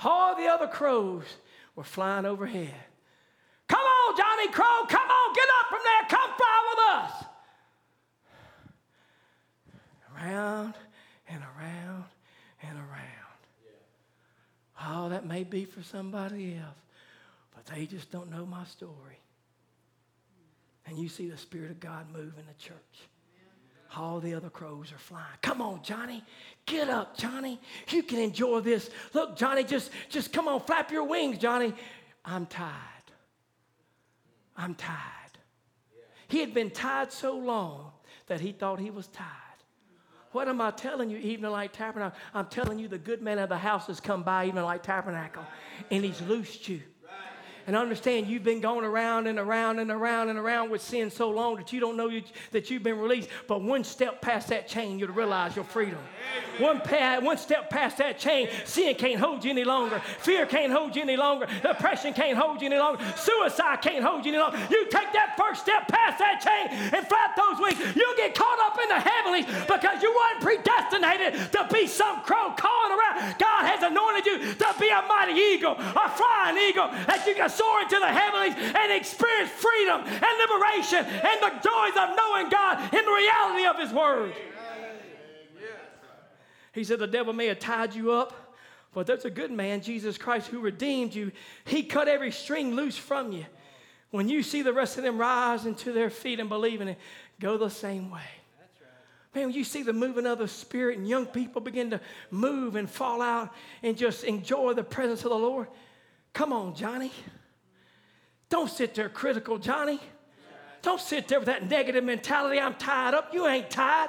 All the other crows were flying overhead. Come on, Johnny Crow, come on, get up from there, come fly with us. Around and around and around. Oh, that may be for somebody else, but they just don't know my story. And you see the Spirit of God move in the church. All the other crows are flying. Come on, Johnny. Get up, Johnny. You can enjoy this. Look, Johnny, just, just come on, flap your wings, Johnny. I'm tied. I'm tied. He had been tied so long that he thought he was tied. What am I telling you, Evening Light Tabernacle? I'm telling you, the good man of the house has come by, Evening Light Tabernacle, and he's loosed you and understand you've been going around and around and around and around with sin so long that you don't know you, that you've been released. But one step past that chain, you'll realize your freedom. One, pa- one step past that chain, sin can't hold you any longer. Fear can't hold you any longer. Depression can't hold you any longer. Suicide can't hold you any longer. You take that first step past that chain and flap those wings. You'll get caught up in the heavenlies because you weren't predestinated to be some crow calling around. God has anointed you to be a mighty eagle, a flying eagle that you can soar into the heavens and experience freedom and liberation and the joys of knowing God in the reality of His Word. He said, The devil may have tied you up, but there's a good man, Jesus Christ, who redeemed you. He cut every string loose from you. When you see the rest of them rise into their feet and believing in it, go the same way. Man, when you see the moving of the Spirit and young people begin to move and fall out and just enjoy the presence of the Lord, come on, Johnny. Don't sit there critical, Johnny. Don't sit there with that negative mentality. I'm tied up. You ain't tied.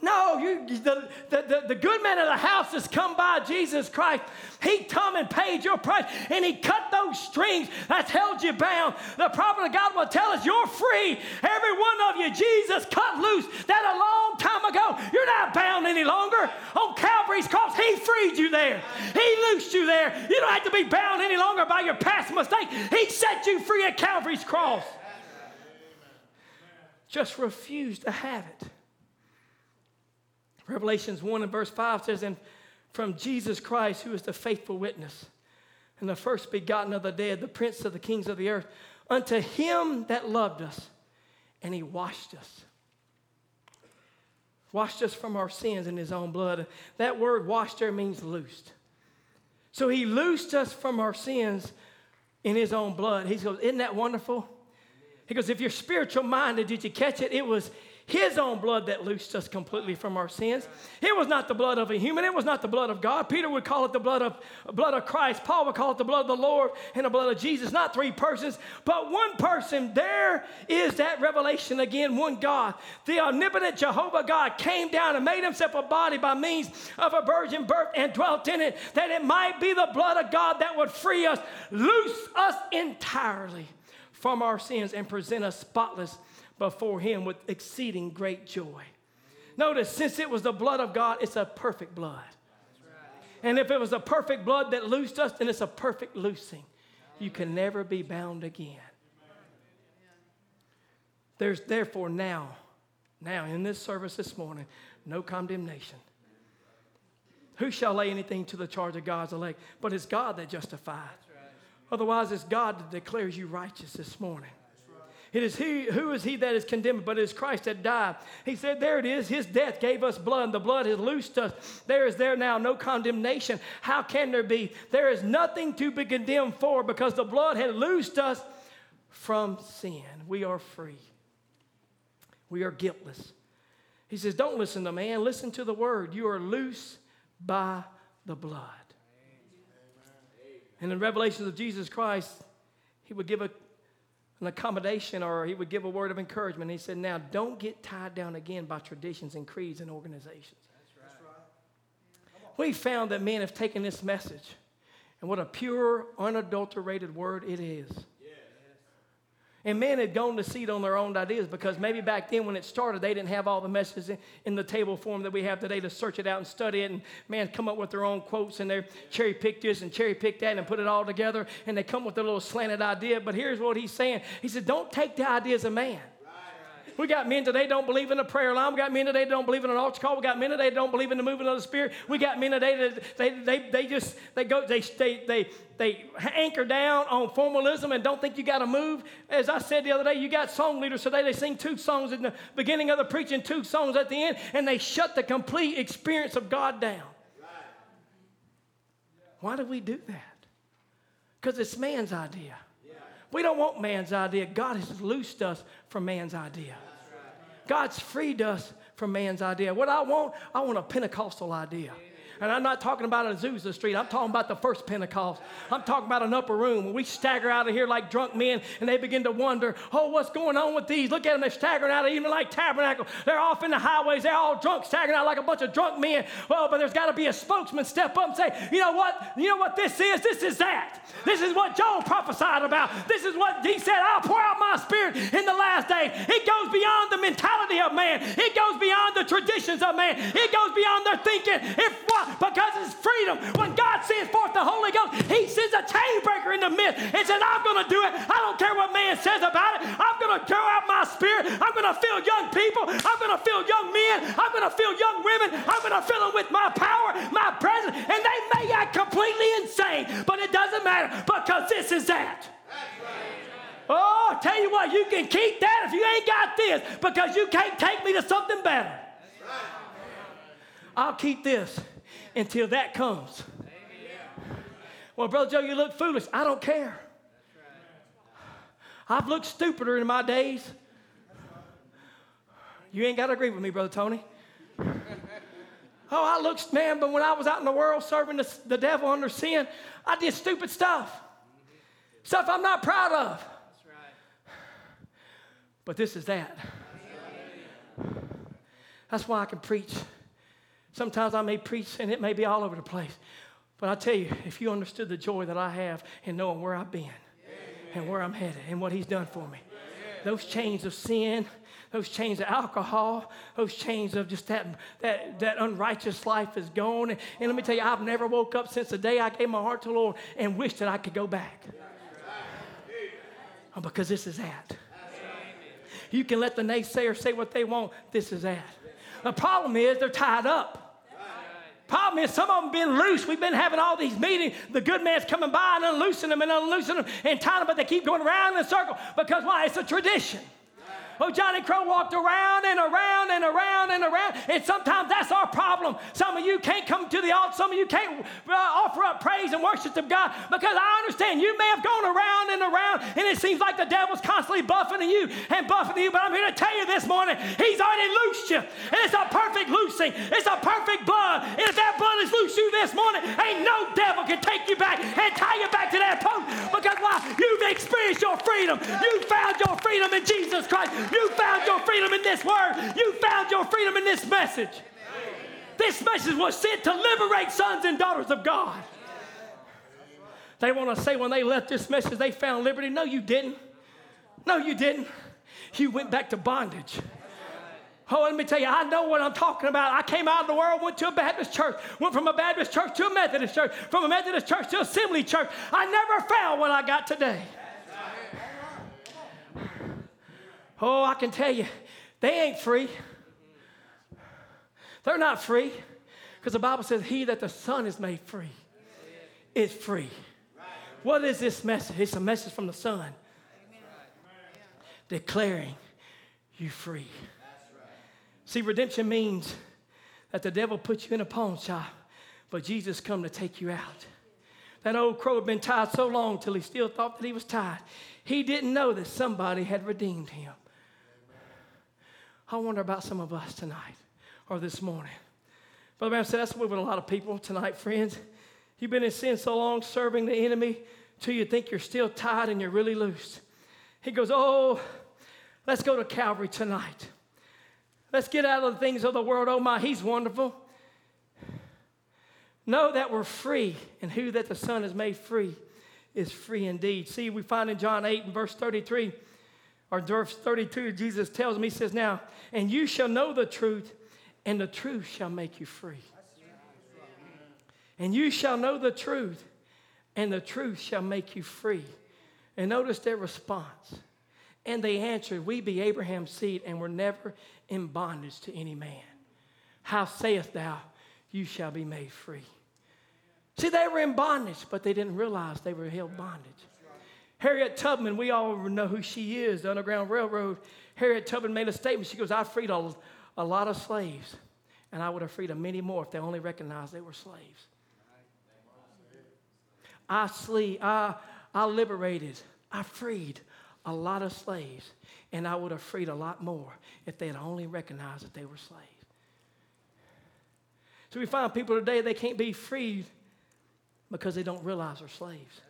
No, you, the, the, the, good man of the house has come by Jesus Christ. He come and paid your price, and he cut those strings that's held you bound. The prophet of God will tell us you're free. Every one of you, Jesus cut loose that a long time ago. You're not bound any longer. On Calvary's cross, he freed you there. He loosed you there. You don't have to be bound any longer by your past mistake. He set you free at Calvary's cross. Just refuse to have it. Revelations 1 and verse 5 says, And from Jesus Christ, who is the faithful witness, and the first begotten of the dead, the prince of the kings of the earth, unto him that loved us, and he washed us. Washed us from our sins in his own blood. That word washed there means loosed. So he loosed us from our sins in his own blood. He goes, Isn't that wonderful? He goes, If you're spiritual minded, did you catch it? It was his own blood that loosed us completely from our sins. It was not the blood of a human. It was not the blood of God. Peter would call it the blood of blood of Christ. Paul would call it the blood of the Lord and the blood of Jesus. Not three persons, but one person. There is that revelation again. One God, the omnipotent Jehovah God, came down and made himself a body by means of a virgin birth and dwelt in it, that it might be the blood of God that would free us, loose us entirely from our sins, and present us spotless before him with exceeding great joy. Notice, since it was the blood of God, it's a perfect blood. And if it was a perfect blood that loosed us, then it's a perfect loosing. You can never be bound again. There's therefore now, now in this service this morning, no condemnation. Who shall lay anything to the charge of God's elect? But it's God that justifies. Otherwise, it's God that declares you righteous this morning. It is he, who is he that is condemned, but it is Christ that died. He said, There it is. His death gave us blood, and the blood has loosed us. There is there now no condemnation. How can there be? There is nothing to be condemned for because the blood had loosed us from sin. We are free. We are guiltless. He says, Don't listen to man, listen to the word. You are loose by the blood. And in Revelations of Jesus Christ, he would give a an accommodation or he would give a word of encouragement. He said, Now don't get tied down again by traditions and creeds and organizations. That's right. We found that men have taken this message and what a pure, unadulterated word it is. And men had gone to seed on their own ideas because maybe back then when it started, they didn't have all the messages in, in, the table form that we have today to search it out and study it. And man, come up with their own quotes and they cherry pick this and cherry pick that and put it all together. And they come with a little slanted idea. But here's what he's saying He said, Don't take the ideas of man. We got men today don't believe in a prayer line. We got men today don't believe in an altar call. We got men today don't believe in the moving of the Spirit. We got men today that they, they, they just they go they, they they they anchor down on formalism and don't think you got to move. As I said the other day, you got song leaders today. They sing two songs in the beginning of the preaching, two songs at the end, and they shut the complete experience of God down. Why do we do that? Because it's man's idea. We don't want man's idea. God has loosed us from man's idea. God's freed us from man's idea. What I want, I want a Pentecostal idea. And I'm not talking about Azusa Street. I'm talking about the first Pentecost. I'm talking about an upper room where we stagger out of here like drunk men and they begin to wonder, oh, what's going on with these? Look at them. They're staggering out of Evening Light Tabernacle. They're off in the highways. They're all drunk, staggering out like a bunch of drunk men. Well, but there's got to be a spokesman step up and say, you know what? You know what this is? This is that. This is what Joel prophesied about. This is what he said, I'll pour out my spirit in the last day. It goes beyond the mentality of man. It goes beyond the traditions of man. It goes beyond their thinking. If Because it's freedom. When God sends forth the Holy Ghost, He sends a chain breaker in the midst and says, I'm going to do it. I don't care what man says about it. I'm going to throw out my spirit. I'm going to fill young people. I'm going to fill young men. I'm going to fill young women. I'm going to fill them with my power, my presence. And they may act completely insane, but it doesn't matter because this is that. Oh, I'll tell you what, you can keep that if you ain't got this because you can't take me to something better. I'll keep this until that comes. Well, Brother Joe, you look foolish. I don't care. I've looked stupider in my days. You ain't got to agree with me, Brother Tony. Oh, I looked, man, but when I was out in the world serving the, the devil under sin, I did stupid stuff. Stuff I'm not proud of. But this is that. That's why I can preach Sometimes I may preach and it may be all over the place. But I tell you, if you understood the joy that I have in knowing where I've been Amen. and where I'm headed and what He's done for me, Amen. those chains of sin, those chains of alcohol, those chains of just that, that, that unrighteous life is gone. And, and let me tell you, I've never woke up since the day I gave my heart to the Lord and wished that I could go back. Oh, because this is that. You can let the naysayers say what they want. This is that. The problem is they're tied up. Problem is, some of them been loose. We've been having all these meetings. The good man's coming by and unloosing them and unloosing them and tying them, but they keep going around in a circle because why? It's a tradition. Oh, Johnny Crow walked around and around and around and around. And sometimes that's our problem. Some of you can't come to the altar. Some of you can't uh, offer up praise and worship to God because I understand you may have gone around and around and it seems like the devil's constantly buffeting you and buffeting you. But I'm here to tell you this morning, he's already loosed you. And it's a perfect loosing. It's a perfect blood. And if that blood is loosed you this morning, ain't no devil can take you back and tie you back to that post. Because why? You've experienced your freedom. You found your freedom in Jesus Christ. You found your freedom in this word. You found your freedom in this message. This message was sent to liberate sons and daughters of God. They want to say when they left this message they found liberty. No, you didn't. No, you didn't. You went back to bondage. Oh, let me tell you, I know what I'm talking about. I came out of the world, went to a Baptist church, went from a Baptist church to a Methodist church, from a Methodist church to Assembly church. I never found what I got today. Oh, I can tell you, they ain't free. They're not free because the Bible says, He that the Son is made free is free. What is this message? It's a message from the Son declaring you free. See, redemption means that the devil put you in a pawn shop, but Jesus come to take you out. That old crow had been tied so long till he still thought that he was tied. He didn't know that somebody had redeemed him. I wonder about some of us tonight or this morning. Brother Branham said that's moving a lot of people tonight, friends. You've been in sin so long, serving the enemy, till you think you're still tied and you're really loose. He goes, Oh, let's go to Calvary tonight. Let's get out of the things of the world. Oh my, he's wonderful. Know that we're free, and who that the Son has made free is free indeed. See, we find in John 8 and verse 33, or verse 32, Jesus tells me, He says, Now, and you shall know the truth, and the truth shall make you free. And you shall know the truth, and the truth shall make you free. And notice their response. And they answered, We be Abraham's seed, and were never in bondage to any man. How sayest thou, You shall be made free? See, they were in bondage, but they didn't realize they were held bondage. Harriet Tubman, we all know who she is, the Underground Railroad. Harriet Tubman made a statement. She goes, I freed a, a lot of slaves, and I would have freed many more if they only recognized they were slaves. I, sleep, I, I liberated, I freed a lot of slaves, and I would have freed a lot more if they had only recognized that they were slaves. So we find people today, they can't be freed because they don't realize they're slaves.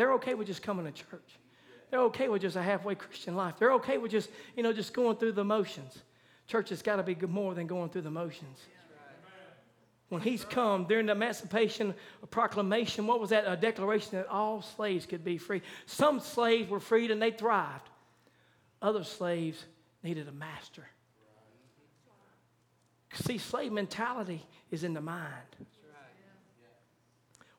They're okay with just coming to church. They're okay with just a halfway Christian life. They're okay with just, you know, just going through the motions. Church has got to be more than going through the motions. When he's come during the Emancipation Proclamation, what was that? A declaration that all slaves could be free. Some slaves were freed and they thrived. Other slaves needed a master. See, slave mentality is in the mind.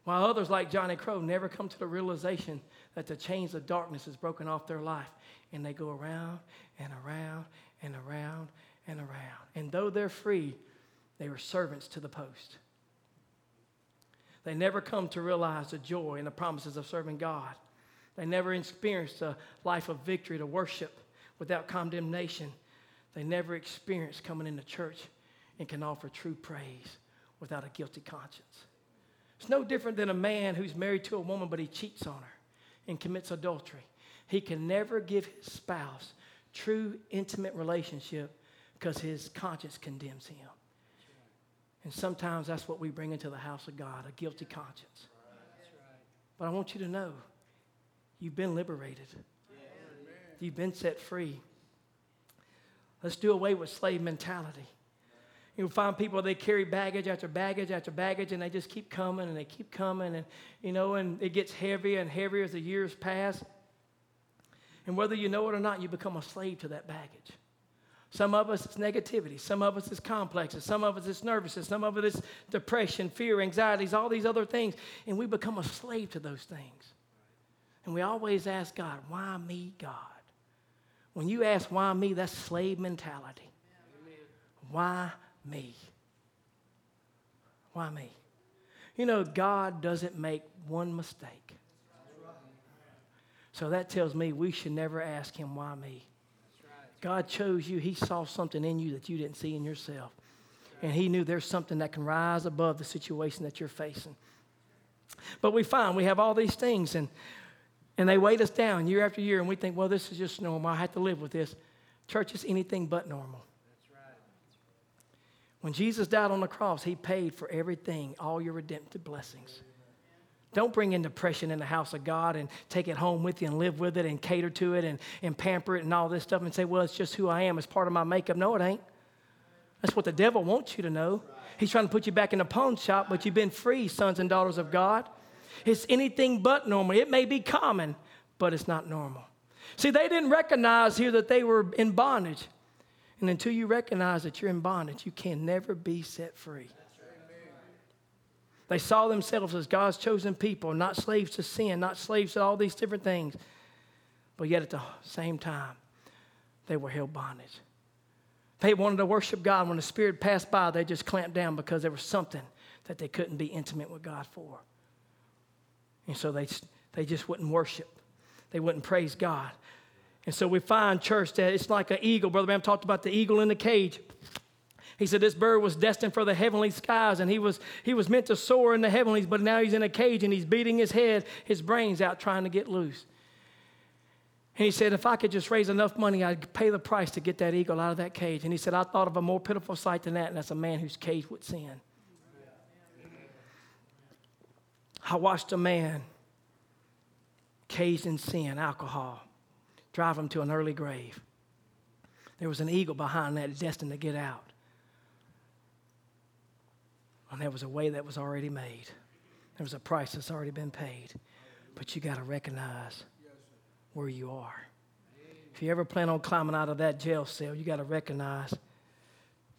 While others, like Johnny Crow, never come to the realization that the chains of darkness is broken off their life. And they go around and around and around and around. And though they're free, they were servants to the post. They never come to realize the joy and the promises of serving God. They never experienced a life of victory to worship without condemnation. They never experienced coming into church and can offer true praise without a guilty conscience. It's no different than a man who's married to a woman but he cheats on her and commits adultery. He can never give his spouse true intimate relationship because his conscience condemns him. And sometimes that's what we bring into the house of God a guilty conscience. But I want you to know you've been liberated, you've been set free. Let's do away with slave mentality. You'll find people, they carry baggage after baggage after baggage, and they just keep coming and they keep coming, and, you know, and it gets heavier and heavier as the years pass. And whether you know it or not, you become a slave to that baggage. Some of us, it's negativity. Some of us, it's complexes. Some of us, it's nervousness. Some of it is depression, fear, anxieties, all these other things. And we become a slave to those things. And we always ask God, why me, God? When you ask why me, that's slave mentality. Why me? Why me? You know, God doesn't make one mistake. So that tells me we should never ask Him, why me? God chose you. He saw something in you that you didn't see in yourself. And He knew there's something that can rise above the situation that you're facing. But we find we have all these things, and, and they weight us down year after year, and we think, well, this is just normal. I have to live with this. Church is anything but normal. When Jesus died on the cross, He paid for everything, all your redemptive blessings. Don't bring in depression in the house of God and take it home with you and live with it and cater to it and, and pamper it and all this stuff and say, well, it's just who I am. It's part of my makeup. No, it ain't. That's what the devil wants you to know. He's trying to put you back in the pawn shop, but you've been free, sons and daughters of God. It's anything but normal. It may be common, but it's not normal. See, they didn't recognize here that they were in bondage. And until you recognize that you're in bondage, you can never be set free. They saw themselves as God's chosen people, not slaves to sin, not slaves to all these different things. But yet at the same time, they were held bondage. They wanted to worship God. When the Spirit passed by, they just clamped down because there was something that they couldn't be intimate with God for. And so they, they just wouldn't worship, they wouldn't praise God. And so we find, church, that it's like an eagle. Brother Branham talked about the eagle in the cage. He said this bird was destined for the heavenly skies and he was, he was meant to soar in the heavenlies, but now he's in a cage and he's beating his head, his brains out trying to get loose. And he said, if I could just raise enough money, I'd pay the price to get that eagle out of that cage. And he said, I thought of a more pitiful sight than that, and that's a man who's caged with sin. I watched a man caged in sin, alcohol, drive them to an early grave. There was an eagle behind that destined to get out. And there was a way that was already made. There was a price that's already been paid. But you got to recognize where you are. If you ever plan on climbing out of that jail cell, you got to recognize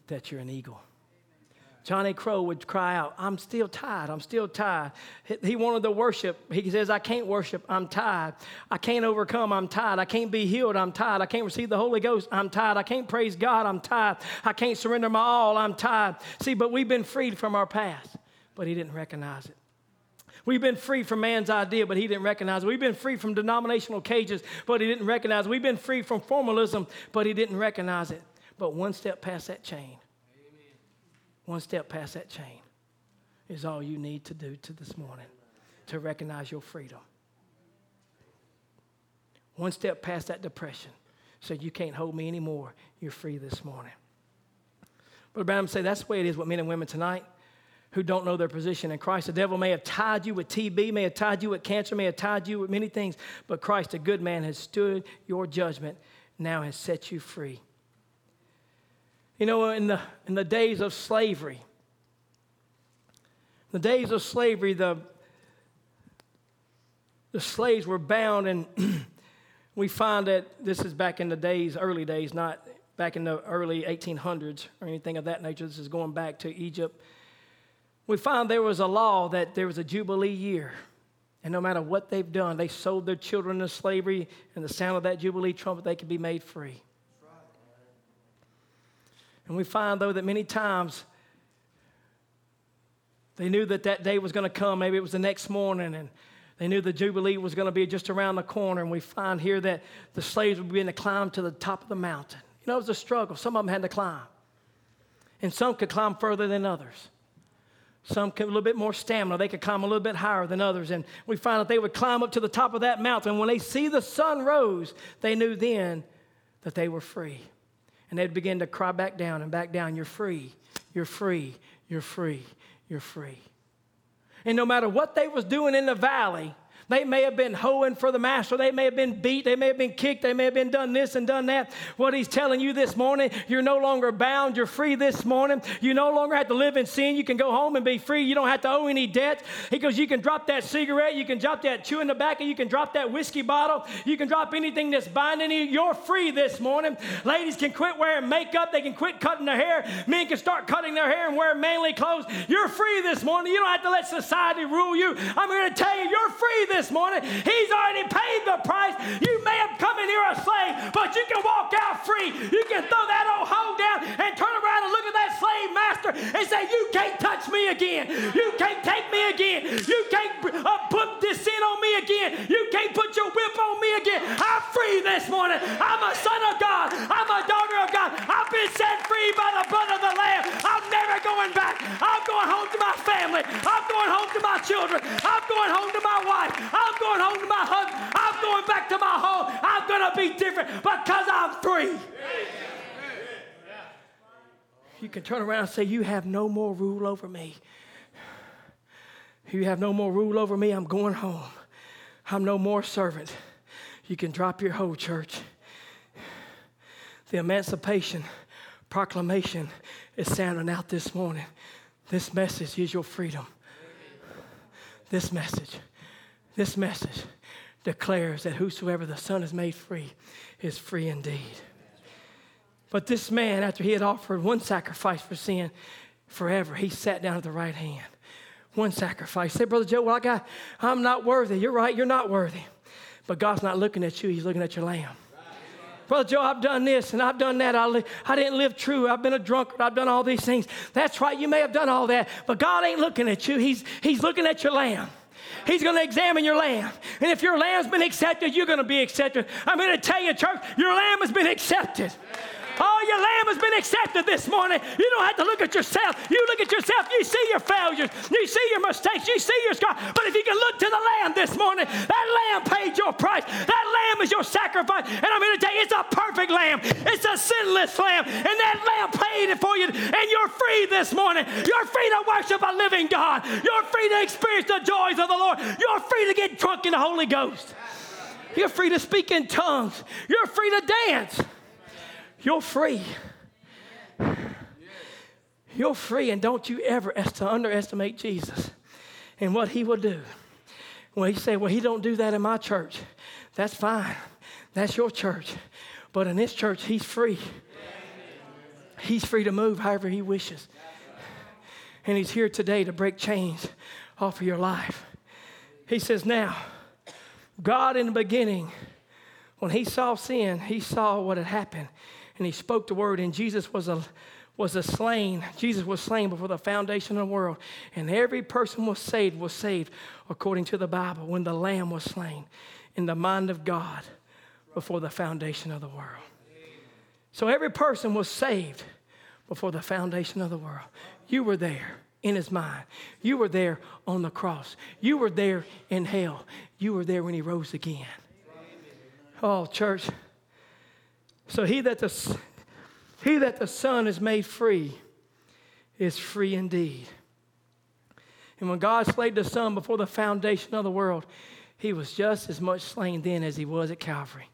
that you're an eagle. Johnny Crow would cry out, I'm still tired. I'm still tired. He wanted to worship. He says, I can't worship. I'm tired. I can't overcome. I'm tired. I can't be healed. I'm tired. I can't receive the Holy Ghost. I'm tired. I can't praise God. I'm tired. I can't surrender my all. I'm tired. See, but we've been freed from our past, but he didn't recognize it. We've been free from man's idea, but he didn't recognize it. We've been free from denominational cages, but he didn't recognize it. We've been free from formalism, but he didn't recognize it. But one step past that chain, one step past that chain is all you need to do to this morning to recognize your freedom. One step past that depression. So you can't hold me anymore. You're free this morning. But Branham say that's the way it is with men and women tonight who don't know their position in Christ. The devil may have tied you with TB, may have tied you with cancer, may have tied you with many things, but Christ, a good man, has stood your judgment, now has set you free. You know, in the, in the days of slavery, the days of slavery, the, the slaves were bound, and we find that this is back in the days, early days, not back in the early 1800s or anything of that nature. This is going back to Egypt. We find there was a law that there was a Jubilee year. And no matter what they've done, they sold their children into slavery, and the sound of that Jubilee trumpet, they could be made free. And we find, though, that many times they knew that that day was going to come. Maybe it was the next morning, and they knew the Jubilee was going to be just around the corner. And we find here that the slaves would begin to climb to the top of the mountain. You know, it was a struggle. Some of them had to climb, and some could climb further than others. Some could a little bit more stamina. They could climb a little bit higher than others. And we find that they would climb up to the top of that mountain. and When they see the sun rose, they knew then that they were free and they'd begin to cry back down and back down. You're free, you're free, you're free, you're free. And no matter what they was doing in the valley, they may have been hoeing for the master. They may have been beat. They may have been kicked. They may have been done this and done that. What he's telling you this morning, you're no longer bound. You're free this morning. You no longer have to live in sin. You can go home and be free. You don't have to owe any debt. He goes, you can drop that cigarette. You can drop that chew chewing tobacco. You You can drop that whiskey bottle. You can drop anything that's binding you. You're free this morning. Ladies can quit wearing makeup. They can quit cutting their hair. Men can start cutting their hair and wear manly clothes. You're free this morning. You don't have to let society rule you. I'm going to tell you, you're free this this morning. He's already paid the price. You may have come in here a slave, but you can walk out free. You can throw that old hoe down and turn around and look at that slave master and say, You can't touch me again. You can't take me again. You can't uh, put this sin on me again. You can't put your whip on me again. I'm free this morning. I'm a son of God. I'm a daughter of God. I've been set free by the blood of the Lamb. I'm never going back. I'm going home to my family. I'm going home to my children. I'm going home to my wife. I'm going home to my husband. I'm going back to my home. I'm going to be different because I'm free. You can turn around and say, You have no more rule over me. You have no more rule over me. I'm going home. I'm no more servant. You can drop your whole church. The emancipation proclamation is sounding out this morning. This message is your freedom. This message, this message declares that whosoever the Son has made free is free indeed. But this man, after he had offered one sacrifice for sin forever, he sat down at the right hand. One sacrifice. Say, Brother Joe, well, I got, I'm not worthy. You're right, you're not worthy. But God's not looking at you, He's looking at your lamb. Brother Joe, I've done this and I've done that. I, li- I didn't live true. I've been a drunkard. I've done all these things. That's right. You may have done all that, but God ain't looking at you. He's, he's looking at your lamb. He's going to examine your lamb. And if your lamb's been accepted, you're going to be accepted. I'm going to tell you, church, your lamb has been accepted. Oh, your lamb has been accepted this morning. You don't have to look at yourself. You look at yourself, you see your failures, you see your mistakes, you see your scars. But if you can look to the lamb this morning, that lamb paid your price. That lamb is your sacrifice. And I'm going to tell you, it's a perfect lamb. It's a sinless lamb. And that lamb paid it for you. And you're free this morning. You're free to worship a living God. You're free to experience the joys of the Lord. You're free to get drunk in the Holy Ghost. You're free to speak in tongues. You're free to dance. You're free. You're free, and don't you ever underestimate Jesus and what he will do. Well, he said, Well, he don't do that in my church. That's fine. That's your church. But in this church, he's free. He's free to move however he wishes. And he's here today to break chains off of your life. He says, Now, God in the beginning, when he saw sin, he saw what had happened and he spoke the word, and Jesus was a was a slain. Jesus was slain before the foundation of the world. And every person was saved, was saved according to the Bible when the Lamb was slain in the mind of God before the foundation of the world. So every person was saved before the foundation of the world. You were there in his mind. You were there on the cross. You were there in hell. You were there when he rose again. Oh, church. So he that the, he that the Son is made free is free indeed. And when God slayed the Son before the foundation of the world, he was just as much slain then as he was at Calvary.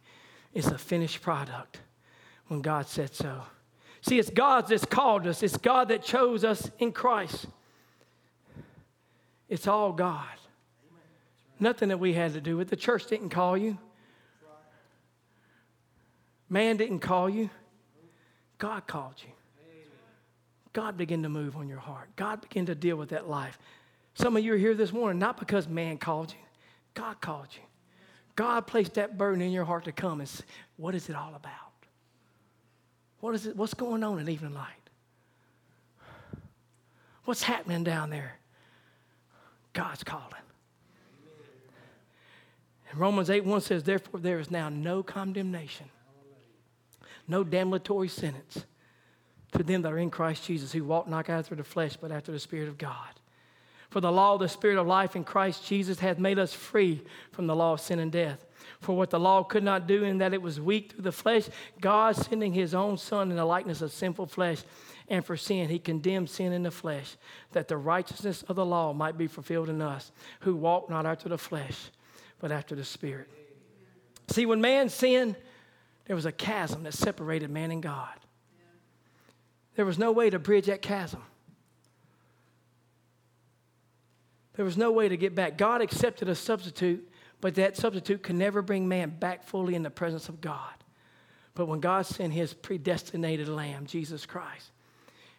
It's a finished product when God said so. See, it's God that's called us, it's God that chose us in Christ. It's all God. Nothing that we had to do with. The church didn't call you. Man didn't call you, God called you. God began to move on your heart. God began to deal with that life. Some of you are here this morning not because man called you, God called you. God placed that burden in your heart to come and say, What is it all about? What is it? What's going on in Evening Light? What's happening down there? God's calling. And Romans 8 1 says, Therefore, there is now no condemnation no damnatory sentence to them that are in Christ Jesus, who walk not after the flesh, but after the Spirit of God. For the law of the Spirit of life in Christ Jesus hath made us free from the law of sin and death. For what the law could not do, in that it was weak through the flesh, God sending his own Son in the likeness of sinful flesh, and for sin, he condemned sin in the flesh, that the righteousness of the law might be fulfilled in us, who walk not after the flesh, but after the Spirit. See, when man sinned, there was a chasm that separated man and God. There was no way to bridge that chasm. There was no way to get back. God accepted a substitute, but that substitute could never bring man back fully in the presence of God. But when God sent his predestinated lamb, Jesus Christ,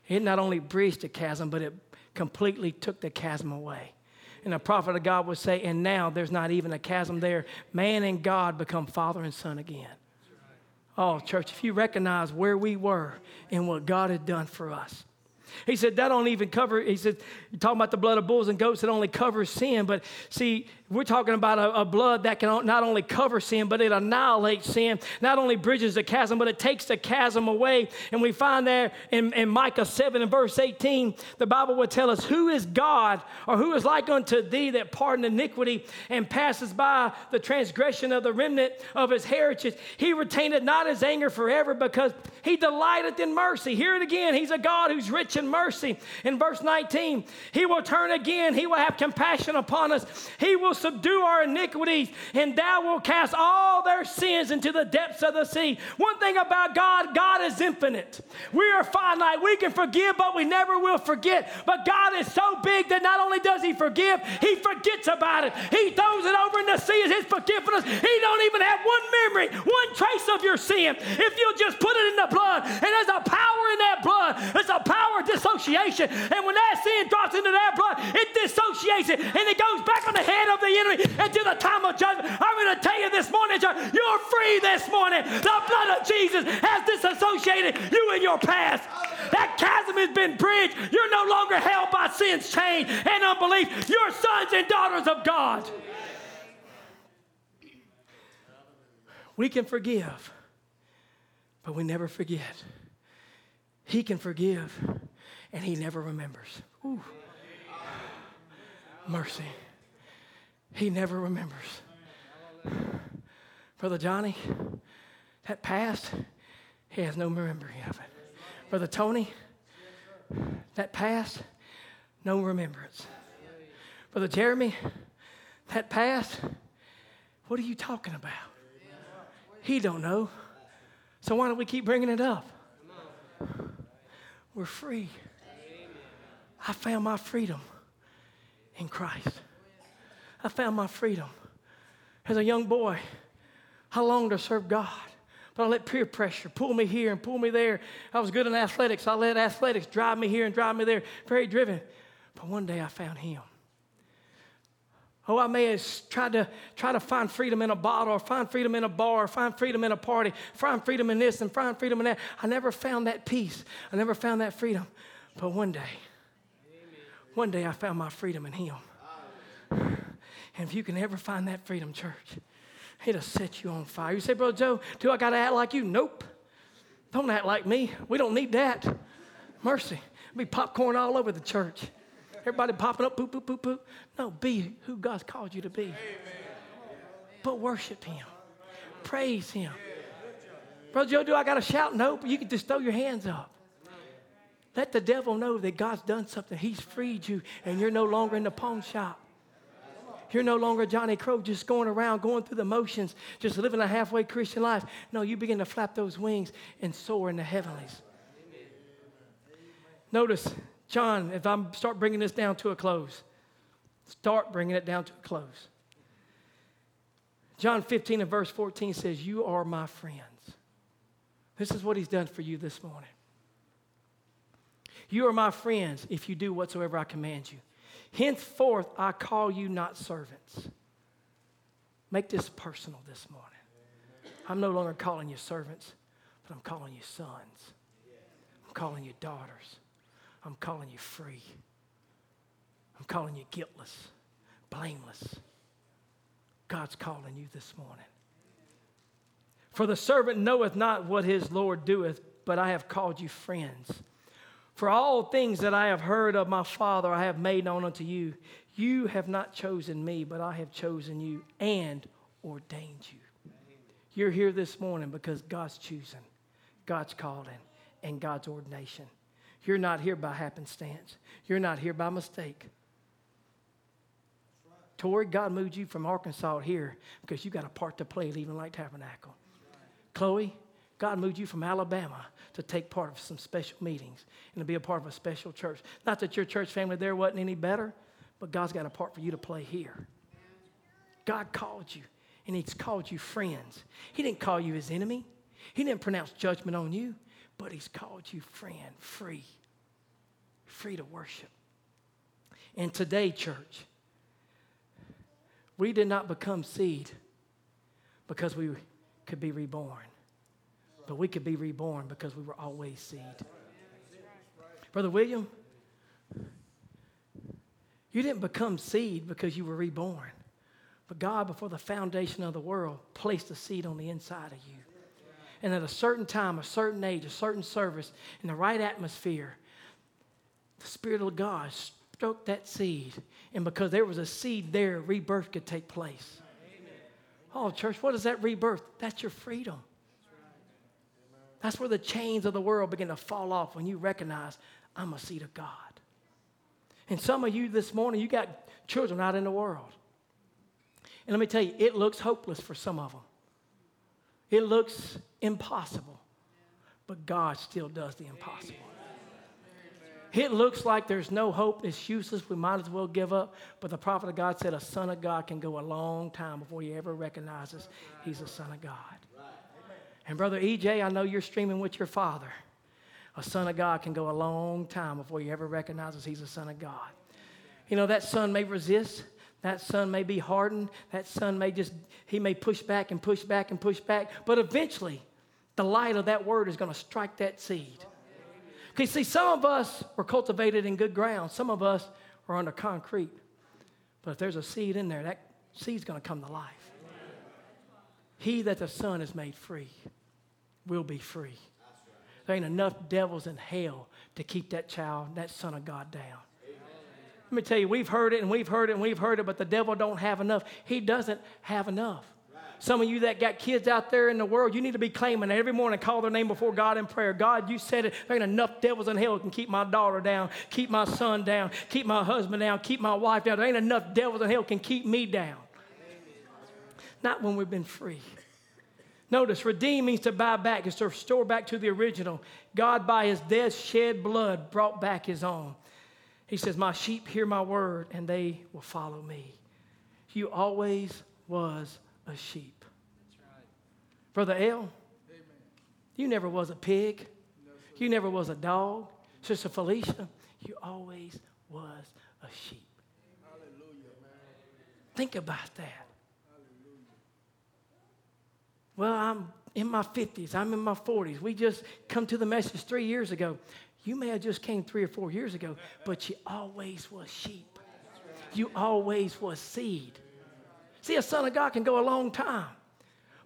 it not only bridged the chasm, but it completely took the chasm away. And the prophet of God would say, and now there's not even a chasm there. Man and God become father and son again. Oh, church, if you recognize where we were and what God had done for us, he said, that don't even cover, he said, you're talking about the blood of bulls and goats that only covers sin. But see, we're talking about a, a, blood that can not only cover sin, but it annihilates sin. Not only bridges the chasm, but it takes the chasm away. And we find there in, in Micah 7 and verse 18, the Bible would tell us, Who is God or who is like unto thee that pardon iniquity and passes by the transgression of the remnant of his heritage? He retained not his anger forever because he delighteth in mercy. Hear it again. He's a God who's rich in mercy. In verse 19, he will turn again. He will have compassion upon us. He will subdue our iniquities, and thou wilt cast all their sins into the depths of the sea. One thing about God, God is infinite. We are finite. We can forgive, but we never will forget. But God is so big that not only does He forgive, He forgets about it. He throws it over in the sea as His forgiveness. He don't even have one memory, one trace of your sin. If you'll just put it in the blood, and there's a power in that blood. There's a power of dissociation. And when that sin drops into that blood, it dissociates it, and it goes back on the head of the the enemy until the time of judgment. I'm going to tell you this morning, you're free this morning. The blood of Jesus has disassociated you and your past. That chasm has been bridged. You're no longer held by sin's chain and unbelief. You're sons and daughters of God. We can forgive, but we never forget. He can forgive, and He never remembers. Ooh. Mercy. He never remembers. Brother Johnny, that past, he has no memory of it. Brother Tony, that past, no remembrance. Brother Jeremy, that past, what are you talking about? He don't know. So why don't we keep bringing it up? We're free. I found my freedom in Christ. I found my freedom. As a young boy, I longed to serve God. But I let peer pressure pull me here and pull me there. I was good in athletics. I let athletics drive me here and drive me there. Very driven. But one day I found Him. Oh, I may have tried to try to find freedom in a bottle, or find freedom in a bar, or find freedom in a party, find freedom in this and find freedom in that. I never found that peace. I never found that freedom. But one day, one day I found my freedom in Him. And if you can ever find that freedom, church, it'll set you on fire. You say, Brother Joe, do I got to act like you? Nope. Don't act like me. We don't need that. Mercy. Be popcorn all over the church. Everybody popping up, poop, poop, poop, poop. No, be who God's called you to be. Amen. But worship Him, praise Him. Brother Joe, do I got to shout? Nope. You can just throw your hands up. Let the devil know that God's done something. He's freed you, and you're no longer in the pawn shop. You're no longer Johnny Crow just going around, going through the motions, just living a halfway Christian life. No, you begin to flap those wings and soar in the heavenlies. Notice, John, if I start bringing this down to a close, start bringing it down to a close. John 15 and verse 14 says, You are my friends. This is what he's done for you this morning. You are my friends if you do whatsoever I command you. Henceforth, I call you not servants. Make this personal this morning. I'm no longer calling you servants, but I'm calling you sons. I'm calling you daughters. I'm calling you free. I'm calling you guiltless, blameless. God's calling you this morning. For the servant knoweth not what his Lord doeth, but I have called you friends. For all things that I have heard of my Father, I have made known unto you. You have not chosen me, but I have chosen you and ordained you. You're here this morning because God's choosing, God's calling, and God's ordination. You're not here by happenstance. You're not here by mistake. Tori, God moved you from Arkansas here because you got a part to play Evening Light Tabernacle. Chloe, God moved you from Alabama to take part of some special meetings and to be a part of a special church. Not that your church family there wasn't any better, but God's got a part for you to play here. God called you, and He's called you friends. He didn't call you His enemy, He didn't pronounce judgment on you, but He's called you friend, free, free to worship. And today, church, we did not become seed because we could be reborn. But we could be reborn because we were always seed. Brother William, you didn't become seed because you were reborn. But God, before the foundation of the world, placed a seed on the inside of you. And at a certain time, a certain age, a certain service, in the right atmosphere, the Spirit of God stroked that seed. And because there was a seed there, rebirth could take place. Oh, church, what is that rebirth? That's your freedom. That's where the chains of the world begin to fall off when you recognize I'm a seed of God. And some of you this morning, you got children out in the world. And let me tell you, it looks hopeless for some of them. It looks impossible. But God still does the impossible. It looks like there's no hope. It's useless. We might as well give up. But the prophet of God said a son of God can go a long time before he ever recognizes he's a son of God. And Brother EJ, I know you're streaming with your father. A son of God can go a long time before he ever recognizes he's a son of God. You know, that son may resist. That son may be hardened. That son may just, he may push back and push back and push back. But eventually, the light of that word is going to strike that seed. Because, see, some of us were cultivated in good ground, some of us are under concrete. But if there's a seed in there, that seed's going to come to life. He that the Son has made free will be free. There ain't enough devils in hell to keep that child, that Son of God down. Let me tell you, we've heard it and we've heard it and we've heard it, but the devil don't have enough. He doesn't have enough. Some of you that got kids out there in the world, you need to be claiming every morning, call their name before God in prayer. God, you said it. There ain't enough devils in hell can keep my daughter down, keep my son down, keep my husband down, keep my wife down. There ain't enough devils in hell can keep me down. Not when we've been free. Notice, redeem means to buy back, is to restore back to the original. God, by his death, shed blood, brought back his own. He says, My sheep hear my word, and they will follow me. You always was a sheep. Right. Brother L, Amen. you never was a pig. No, you never was a dog. Sister Felicia, you always was a sheep. Hallelujah, man. Think about that. Well, I'm in my 50s, I'm in my 40s. We just come to the message three years ago. You may have just came three or four years ago, but you always was sheep. You always was seed. See, a son of God can go a long time.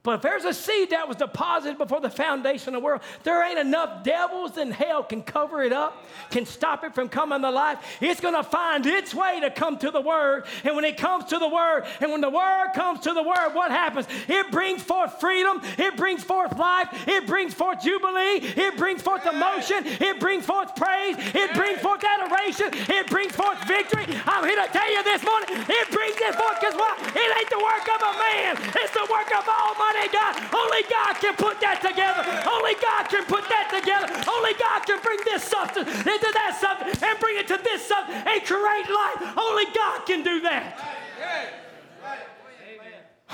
But if there's a seed that was deposited before the foundation of the world, there ain't enough devils in hell can cover it up, can stop it from coming to life. It's going to find its way to come to the Word. And when it comes to the Word, and when the Word comes to the Word, what happens? It brings forth freedom. It brings forth life. It brings forth jubilee. It brings forth emotion. It brings forth praise. It brings forth adoration. It brings forth victory. I'm here to tell you this morning, it brings it forth because what? It ain't the work of a man. It's the work of Almighty God. Only God can put that together. Only God can put that together. Only God can bring this substance into that substance and bring it to this substance and create life. Only God can do that.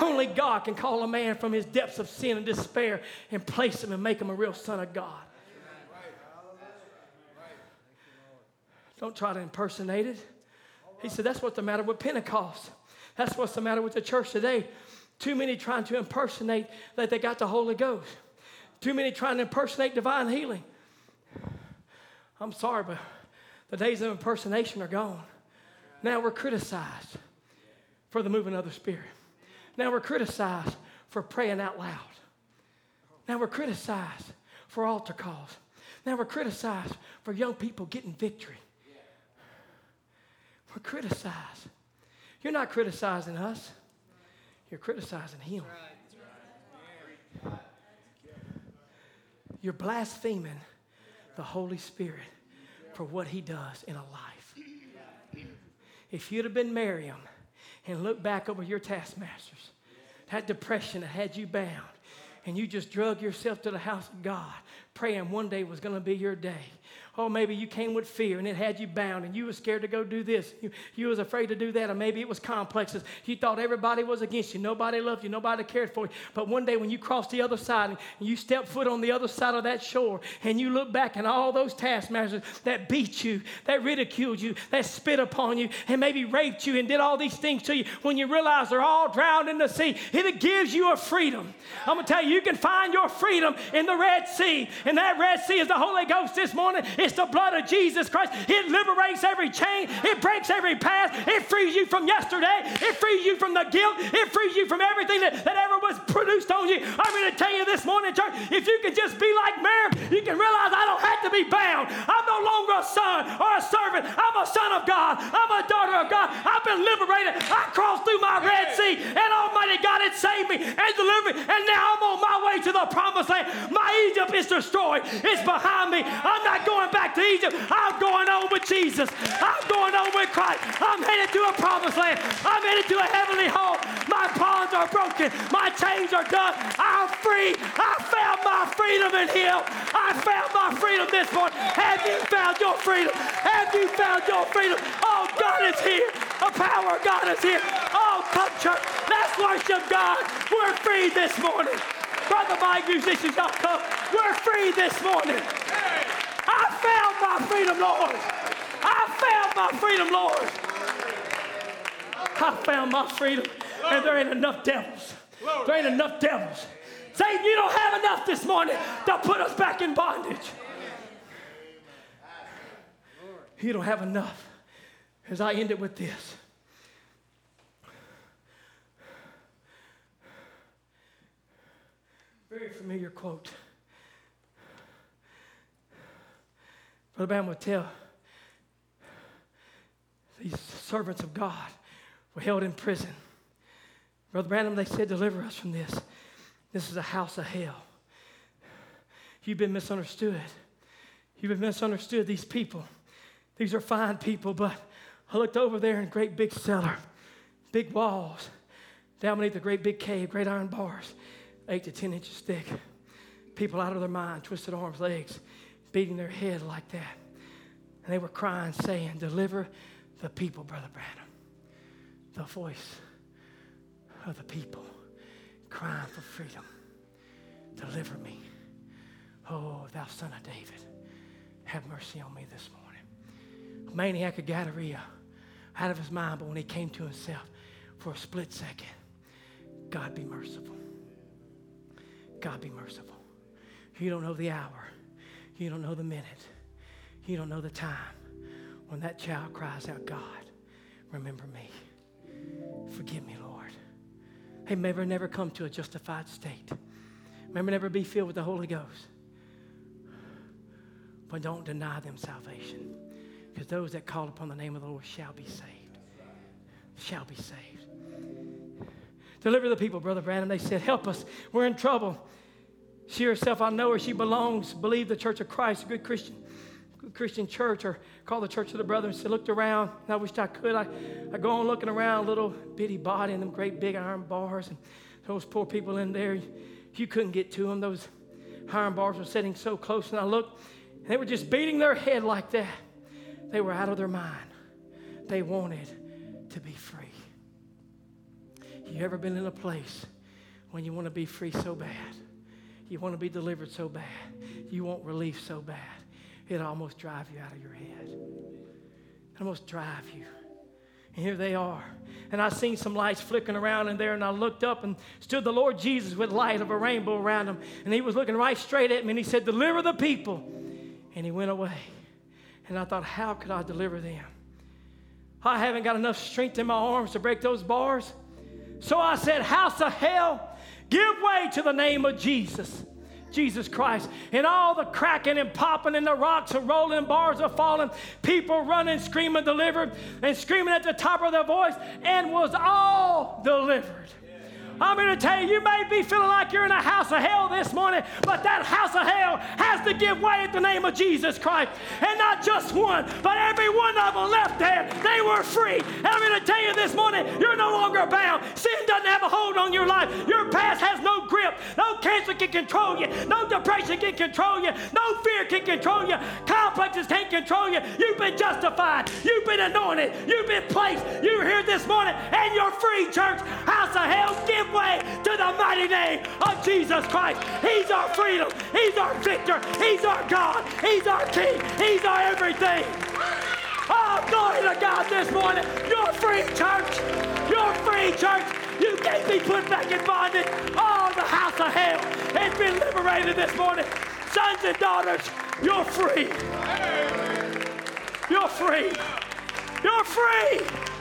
Only God can call a man from his depths of sin and despair and place him and make him a real son of God. Don't try to impersonate it. He said, That's what's the matter with Pentecost. That's what's the matter with the church today. Too many trying to impersonate that they got the Holy Ghost. Too many trying to impersonate divine healing. I'm sorry, but the days of impersonation are gone. Now we're criticized for the moving of the Spirit. Now we're criticized for praying out loud. Now we're criticized for altar calls. Now we're criticized for young people getting victory. We're criticized. You're not criticizing us. You're criticizing him. You're blaspheming the Holy Spirit for what he does in a life. If you'd have been Miriam and looked back over your taskmasters, that depression that had you bound, and you just drug yourself to the house of God, praying one day was going to be your day. Oh, maybe you came with fear and it had you bound and you were scared to go do this. You, you was afraid to do that, or maybe it was complexes. You thought everybody was against you. Nobody loved you. Nobody cared for you. But one day when you crossed the other side and you stepped foot on the other side of that shore and you look back and all those taskmasters that beat you, that ridiculed you, that spit upon you, and maybe raped you and did all these things to you, when you realize they're all drowned in the sea, it gives you a freedom. I'm to tell you, you can find your freedom in the Red Sea. And that Red Sea is the Holy Ghost this morning. It's the blood of Jesus Christ. It liberates every chain, it breaks every past, it frees you from yesterday, it frees you from the guilt, it frees you from everything that, that ever was produced on you. I'm going to tell you this morning, church, if you can just be like Mary, you can realize I don't have to be bound. I'm no longer a son or a servant. I'm a son of God. I'm a daughter of God. I've been liberated. I crossed through my Red Sea, and Almighty God had saved me and delivered me, and now I'm on my way to the promised land. My Egypt is destroyed. It's behind me. I'm not going back to Egypt. I'm going on with Jesus. I'm going on with Christ. I'm headed to a promised land. I'm headed to a heavenly home. My bonds are broken. My chains are done. I'm free. I found my freedom in Him. I found my freedom this morning. Have you found your freedom? Have you found your freedom? Oh, God is here. The power of God is here. Oh, come, church. Let's worship God. We're free this morning. Brother Mike, musicians, y'all come. We're free this morning. I found my freedom, Lord. I found my freedom, Lord. I found my freedom, and there ain't enough devils. There ain't enough devils. Satan, you don't have enough this morning to put us back in bondage. You don't have enough. As I end it with this. Very familiar quote. Brother Branham would tell these servants of God were held in prison. Brother Branham, they said, deliver us from this. This is a house of hell. You've been misunderstood. You've been misunderstood, these people. These are fine people, but I looked over there in a great big cellar, big walls, down beneath a great big cave, great iron bars, eight to 10 inches thick. People out of their mind, twisted arms, legs beating their head like that. And they were crying, saying, Deliver the people, Brother Branham. The voice of the people crying for freedom. Deliver me. Oh, thou son of David, have mercy on me this morning. A maniac of Gadara, out of his mind, but when he came to himself for a split second, God be merciful. God be merciful. You don't know the hour you don't know the minute. You don't know the time when that child cries out, God, remember me. Forgive me, Lord. Hey, never, never come to a justified state. Remember, never be filled with the Holy Ghost. But don't deny them salvation. Because those that call upon the name of the Lord shall be saved. Shall be saved. Deliver the people, Brother Branham. They said, Help us. We're in trouble. She herself, I know her, she belongs, believe the church of Christ, a good Christian, good Christian church, or call the church of the Brethren. She looked around, and I wished I could. I, I go on looking around, little bitty body and them great big iron bars, and those poor people in there, you couldn't get to them. Those iron bars were sitting so close, and I looked, and they were just beating their head like that. They were out of their mind. They wanted to be free. You ever been in a place when you want to be free so bad? You want to be delivered so bad. You want relief so bad. It'll almost drive you out of your head. It'll almost drive you. And here they are. And I seen some lights flickering around in there, and I looked up and stood the Lord Jesus with light of a rainbow around him. And he was looking right straight at me, and he said, Deliver the people. And he went away. And I thought, How could I deliver them? I haven't got enough strength in my arms to break those bars. So I said, House of hell, Give way to the name of Jesus. Jesus Christ. And all the cracking and popping and the rocks are rolling, bars are falling, people running, screaming, delivered, and screaming at the top of their voice, and was all delivered. I'm here to tell you, you may be feeling like you're in a house of hell this morning, but that house of hell has to give way at the name of Jesus Christ. And not just one, but every one of them left there. They were free. And I'm here to tell you this morning, you're no longer bound. Sin doesn't have a hold on your life. Your past has no grip. No cancer can control you. No depression can control you. No fear can control you. Complexes can't control you. You've been justified. You've been anointed. You've been placed. You're here this morning and you're free, church. House of hell, give way to the mighty name of Jesus Christ. He's our freedom. He's our victor. He's our God. He's our King. He's our everything. Oh, glory to God this morning. You're free, church. You're free, church. You can't be put back in bondage. Oh, the house of hell has been liberated this morning. Sons and daughters, you're free. You're free. You're free.